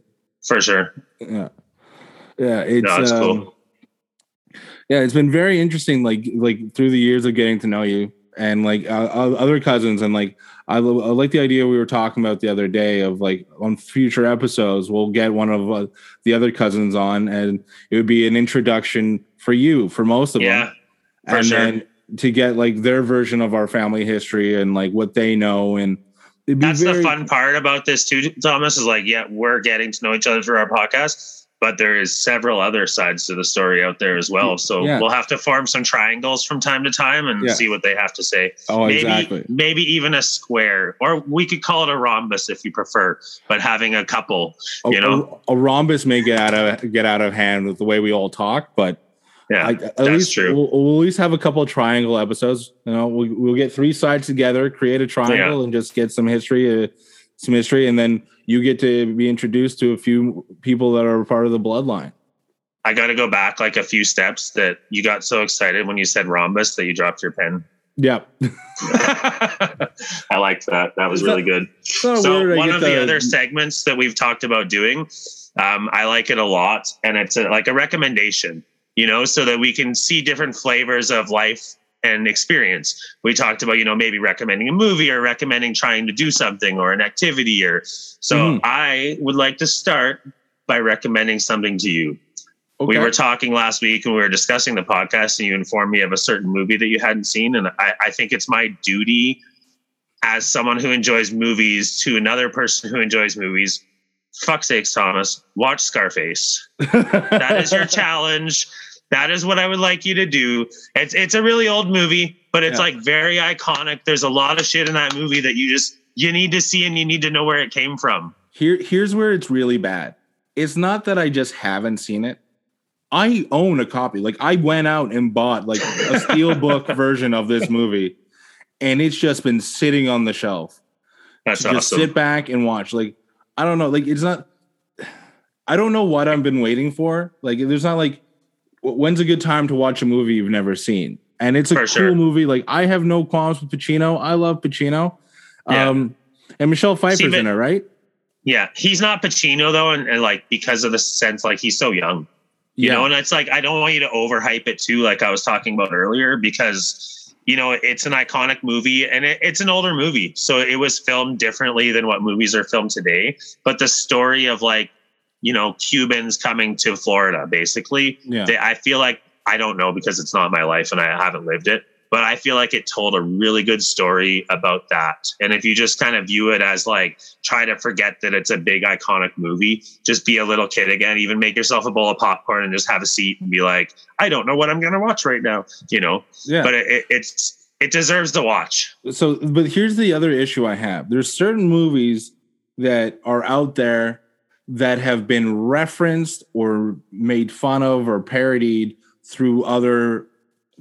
for sure. Yeah. Yeah. It's, No, it's um, cool. Yeah, it's been very interesting. Like, like through the years of getting to know you and like uh, uh, other cousins. And like, I, lo- I like the idea we were talking about the other day of like on future episodes, we'll get one of uh, the other cousins on and it would be an introduction for you, for most of Yeah. them. and sure. then to get like their version of our family history and like what they know. And it'd be That's very, the fun part about this too, Thomas, is like, yeah, we're getting to know each other through our podcast, but there is several other sides to the story out there as well. So Yeah. we'll have to form some triangles from time to time and Yeah. see what they have to say. Oh, maybe, exactly. maybe even a square, or we could call it a rhombus if you prefer, but having a couple, a, you know? a, a rhombus may get out of get out of hand with the way we all talk, but yeah, I, at that's least true. We'll, we'll at least have a couple of triangle episodes. You know, we'll, we'll get three sides together, create a triangle, and just get some history, uh, some history, and then you get to be introduced to a few people that are part of the bloodline. I got to go back like a few steps that you got so excited when you said rhombus that you dropped your pen. Yep. I liked that. That was really good. So one of the, other segments that we've talked about doing um, i like it a lot and it's a, like a recommendation you know so that we can see different flavors of life and experience. We talked about you know maybe recommending a movie or recommending trying to do something or an activity or so Mhm. i would like to start by recommending something to you. We were talking last week and we were discussing the podcast and you informed me of a certain movie that you hadn't seen and I, I think it's my duty as someone who enjoys movies to another person who enjoys movies. Fuck sakes thomas watch scarface. That is your challenge that is what i would like you to do it's it's a really old movie but it's Yeah. like very iconic there's a lot of shit in that movie that you just you need to see and you need to know where it came from Here, here's where it's really bad. It's not that I just haven't seen it. I own a copy. Like I went out and bought like a steelbook version of this movie, and it's just been sitting on the shelf. that's to just sit back and watch. Like I don't know. Like it's not. I don't know what I've been waiting for. Like there's not like when's a good time to watch a movie you've never seen, and it's a For cool sure. movie. Like I have no qualms with Pacino. I love Pacino. Yeah. Um, and Michelle Pfeiffer's but- in it, right? Yeah, he's not Pacino though, and, and like because of the sense, like he's so young, you know, and it's like I don't want you to overhype it too, like I was talking about earlier, because you know it's an iconic movie and it, it's an older movie, so it was filmed differently than what movies are filmed today. But the story of like you know Cubans coming to Florida, basically, yeah. they, I feel like I don't know because it's not my life and I haven't lived it, but I feel like it told a really good story about that. And if you just kind of view it as like try to forget that it's a big iconic movie, just be a little kid again, even make yourself a bowl of popcorn and just have a seat and be like, I don't know what I'm going to watch right now, you know. yeah. But it, it, it's it deserves to watch. so but here's the other issue i have there's certain movies that are out there that have been referenced or made fun of or parodied through other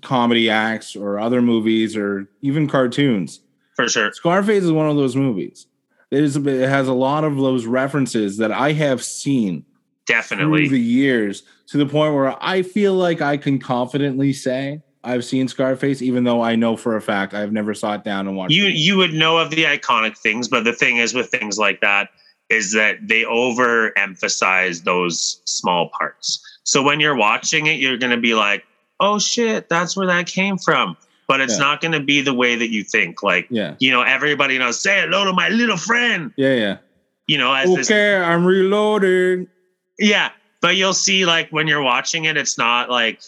comedy acts or other movies or even cartoons For sure. Scarface is one of those movies. It is. It has a lot of those references that I have seen Definitely. the years to the point where I feel like I can confidently say I've seen Scarface, even though I know for a fact I've never sat down and watched. you it. you would know of the iconic things, but the thing is with things like that is that they overemphasize those small parts. So when you're watching it, you're going to be like, "Oh shit, that's where that came from." But it's Yeah. not going to be the way that you think. Like, Yeah, you know, everybody knows, "Say hello to my little friend." yeah, yeah. You know, as this Okay, I'm reloading. Yeah, but you'll see like when you're watching it, it's not like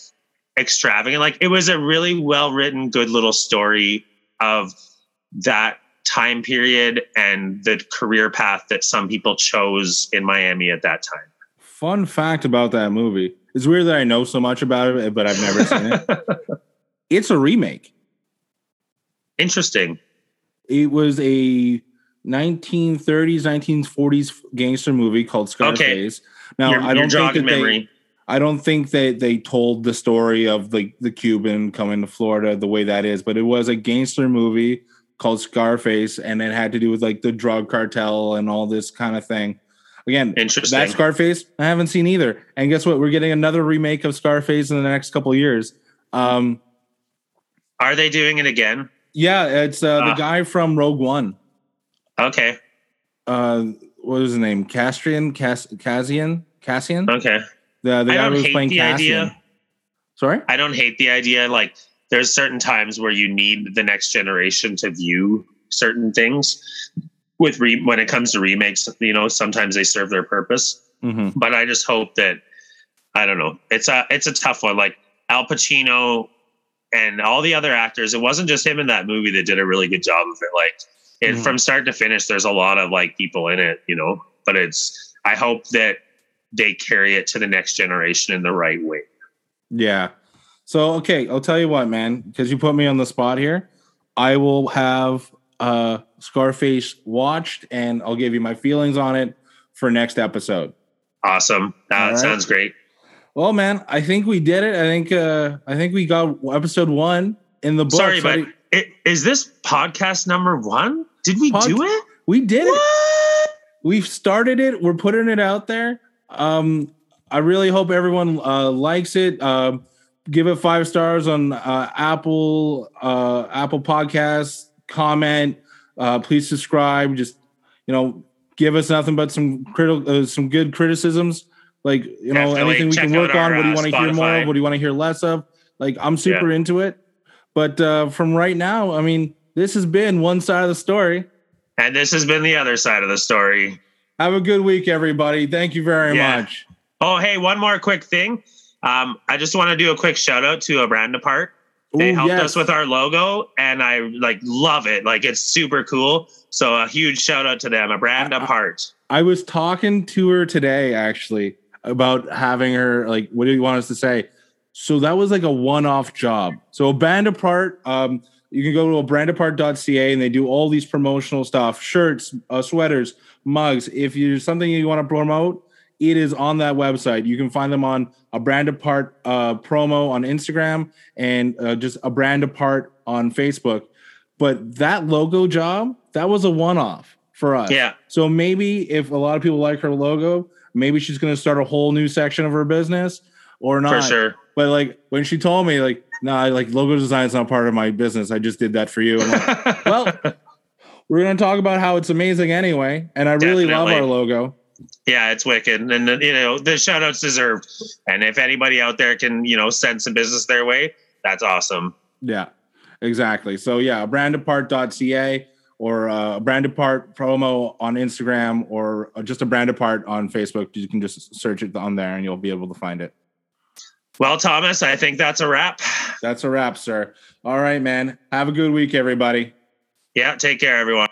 extravagant. Like it was a really well written, good little story of that time period and the career path that some people chose in Miami at that time. Fun fact about that movie. It's weird that I know so much about it, but I've never seen it. It's a remake. Interesting. It was a 1930s, 1940s gangster movie called Scarface. Now, you're, I don't think that they, memory. I don't think that they told the story of like the Cuban coming to Florida the way that is, but it was a gangster movie called Scarface, and it had to do with like the drug cartel and all this kind of thing. Again, Interesting. that Scarface I haven't seen either. And guess what? We're getting another remake of Scarface in the next couple of years. Um, Are they doing it again? yeah, it's uh, the Ah. guy from Rogue One. Okay. Uh, what was his name? Castrian, Cass, Cassian, Cassian. Okay. The, the guy who was playing Cassian. idea. Sorry. I don't hate the idea. Like there's certain times where you need the next generation to view certain things. With re- when it comes to remakes, you know, sometimes they serve their purpose. hmm But I just hope that I don't know. It's a it's a tough one. Like Al Pacino and all the other actors. It wasn't just him in that movie that did a really good job of it. Like it, Mhm. from start to finish, there's a lot of like people in it, you know. But it's I hope that they carry it to the next generation in the right way. Yeah. So okay, I'll tell you what, man, because you put me on the spot here. I will have uh Scarface watched and I'll give you my feelings on it for next episode. Awesome. That right. sounds great. Well, man, I think we did it. I think uh I think we got episode one in the book. Sorry, but it, is this podcast number one? Did we Pod- do it? we did it. We've started it. We're putting it out there. Um, I really hope everyone uh, likes it. Um, give it five stars on uh, Apple uh, Apple Podcasts. Comment. Uh, please subscribe. Just you know, give us nothing but some critical, uh, some good criticisms. Like you know, Definitely. anything we can work our, on. What do you uh, want to hear more of? What do you want to hear less of? Like I'm super into it. But uh, from right now, I mean, this has been one side of the story. And this has been the other side of the story. Have a good week, everybody. Thank you very Yeah. much. Oh, hey, one more quick thing. Um, I just want to do a quick shout out to a brand apart. They Ooh, helped yes. us with our logo, and I like love it. Like it's super cool. So a huge shout out to them. A brand I- I- apart. I was talking to her today actually about having her like what do you want us to say? So that was like a one-off job. So a brand apart, um, you can go to a brandapart.ca and they do all these promotional stuff, shirts, uh, sweaters, mugs. If there's something you want to promote, it is on that website. You can find them on a brand apart uh, promo on Instagram and uh, just a brand apart on Facebook. But that logo job, that was a one-off for us. Yeah. So maybe if a lot of people like her logo, maybe she's going to start a whole new section of her business or not. For sure. But like when she told me, like, no, nah, like logo design is not part of my business. I just did that for you. Like, well, we're going to talk about how it's amazing anyway. And I really love our logo. Yeah, it's wicked. And you know, the shout outs deserved. And if anybody out there can, you know, send some business their way, that's awesome. Yeah, exactly. So yeah, brandapart.ca or uh, brand apart promo on Instagram or uh, just a brand apart on Facebook. You can just search it on there and you'll be able to find it. Well, Thomas, I think that's a wrap. That's a wrap, sir. All right, man. Have a good week, everybody. Yeah, take care, everyone.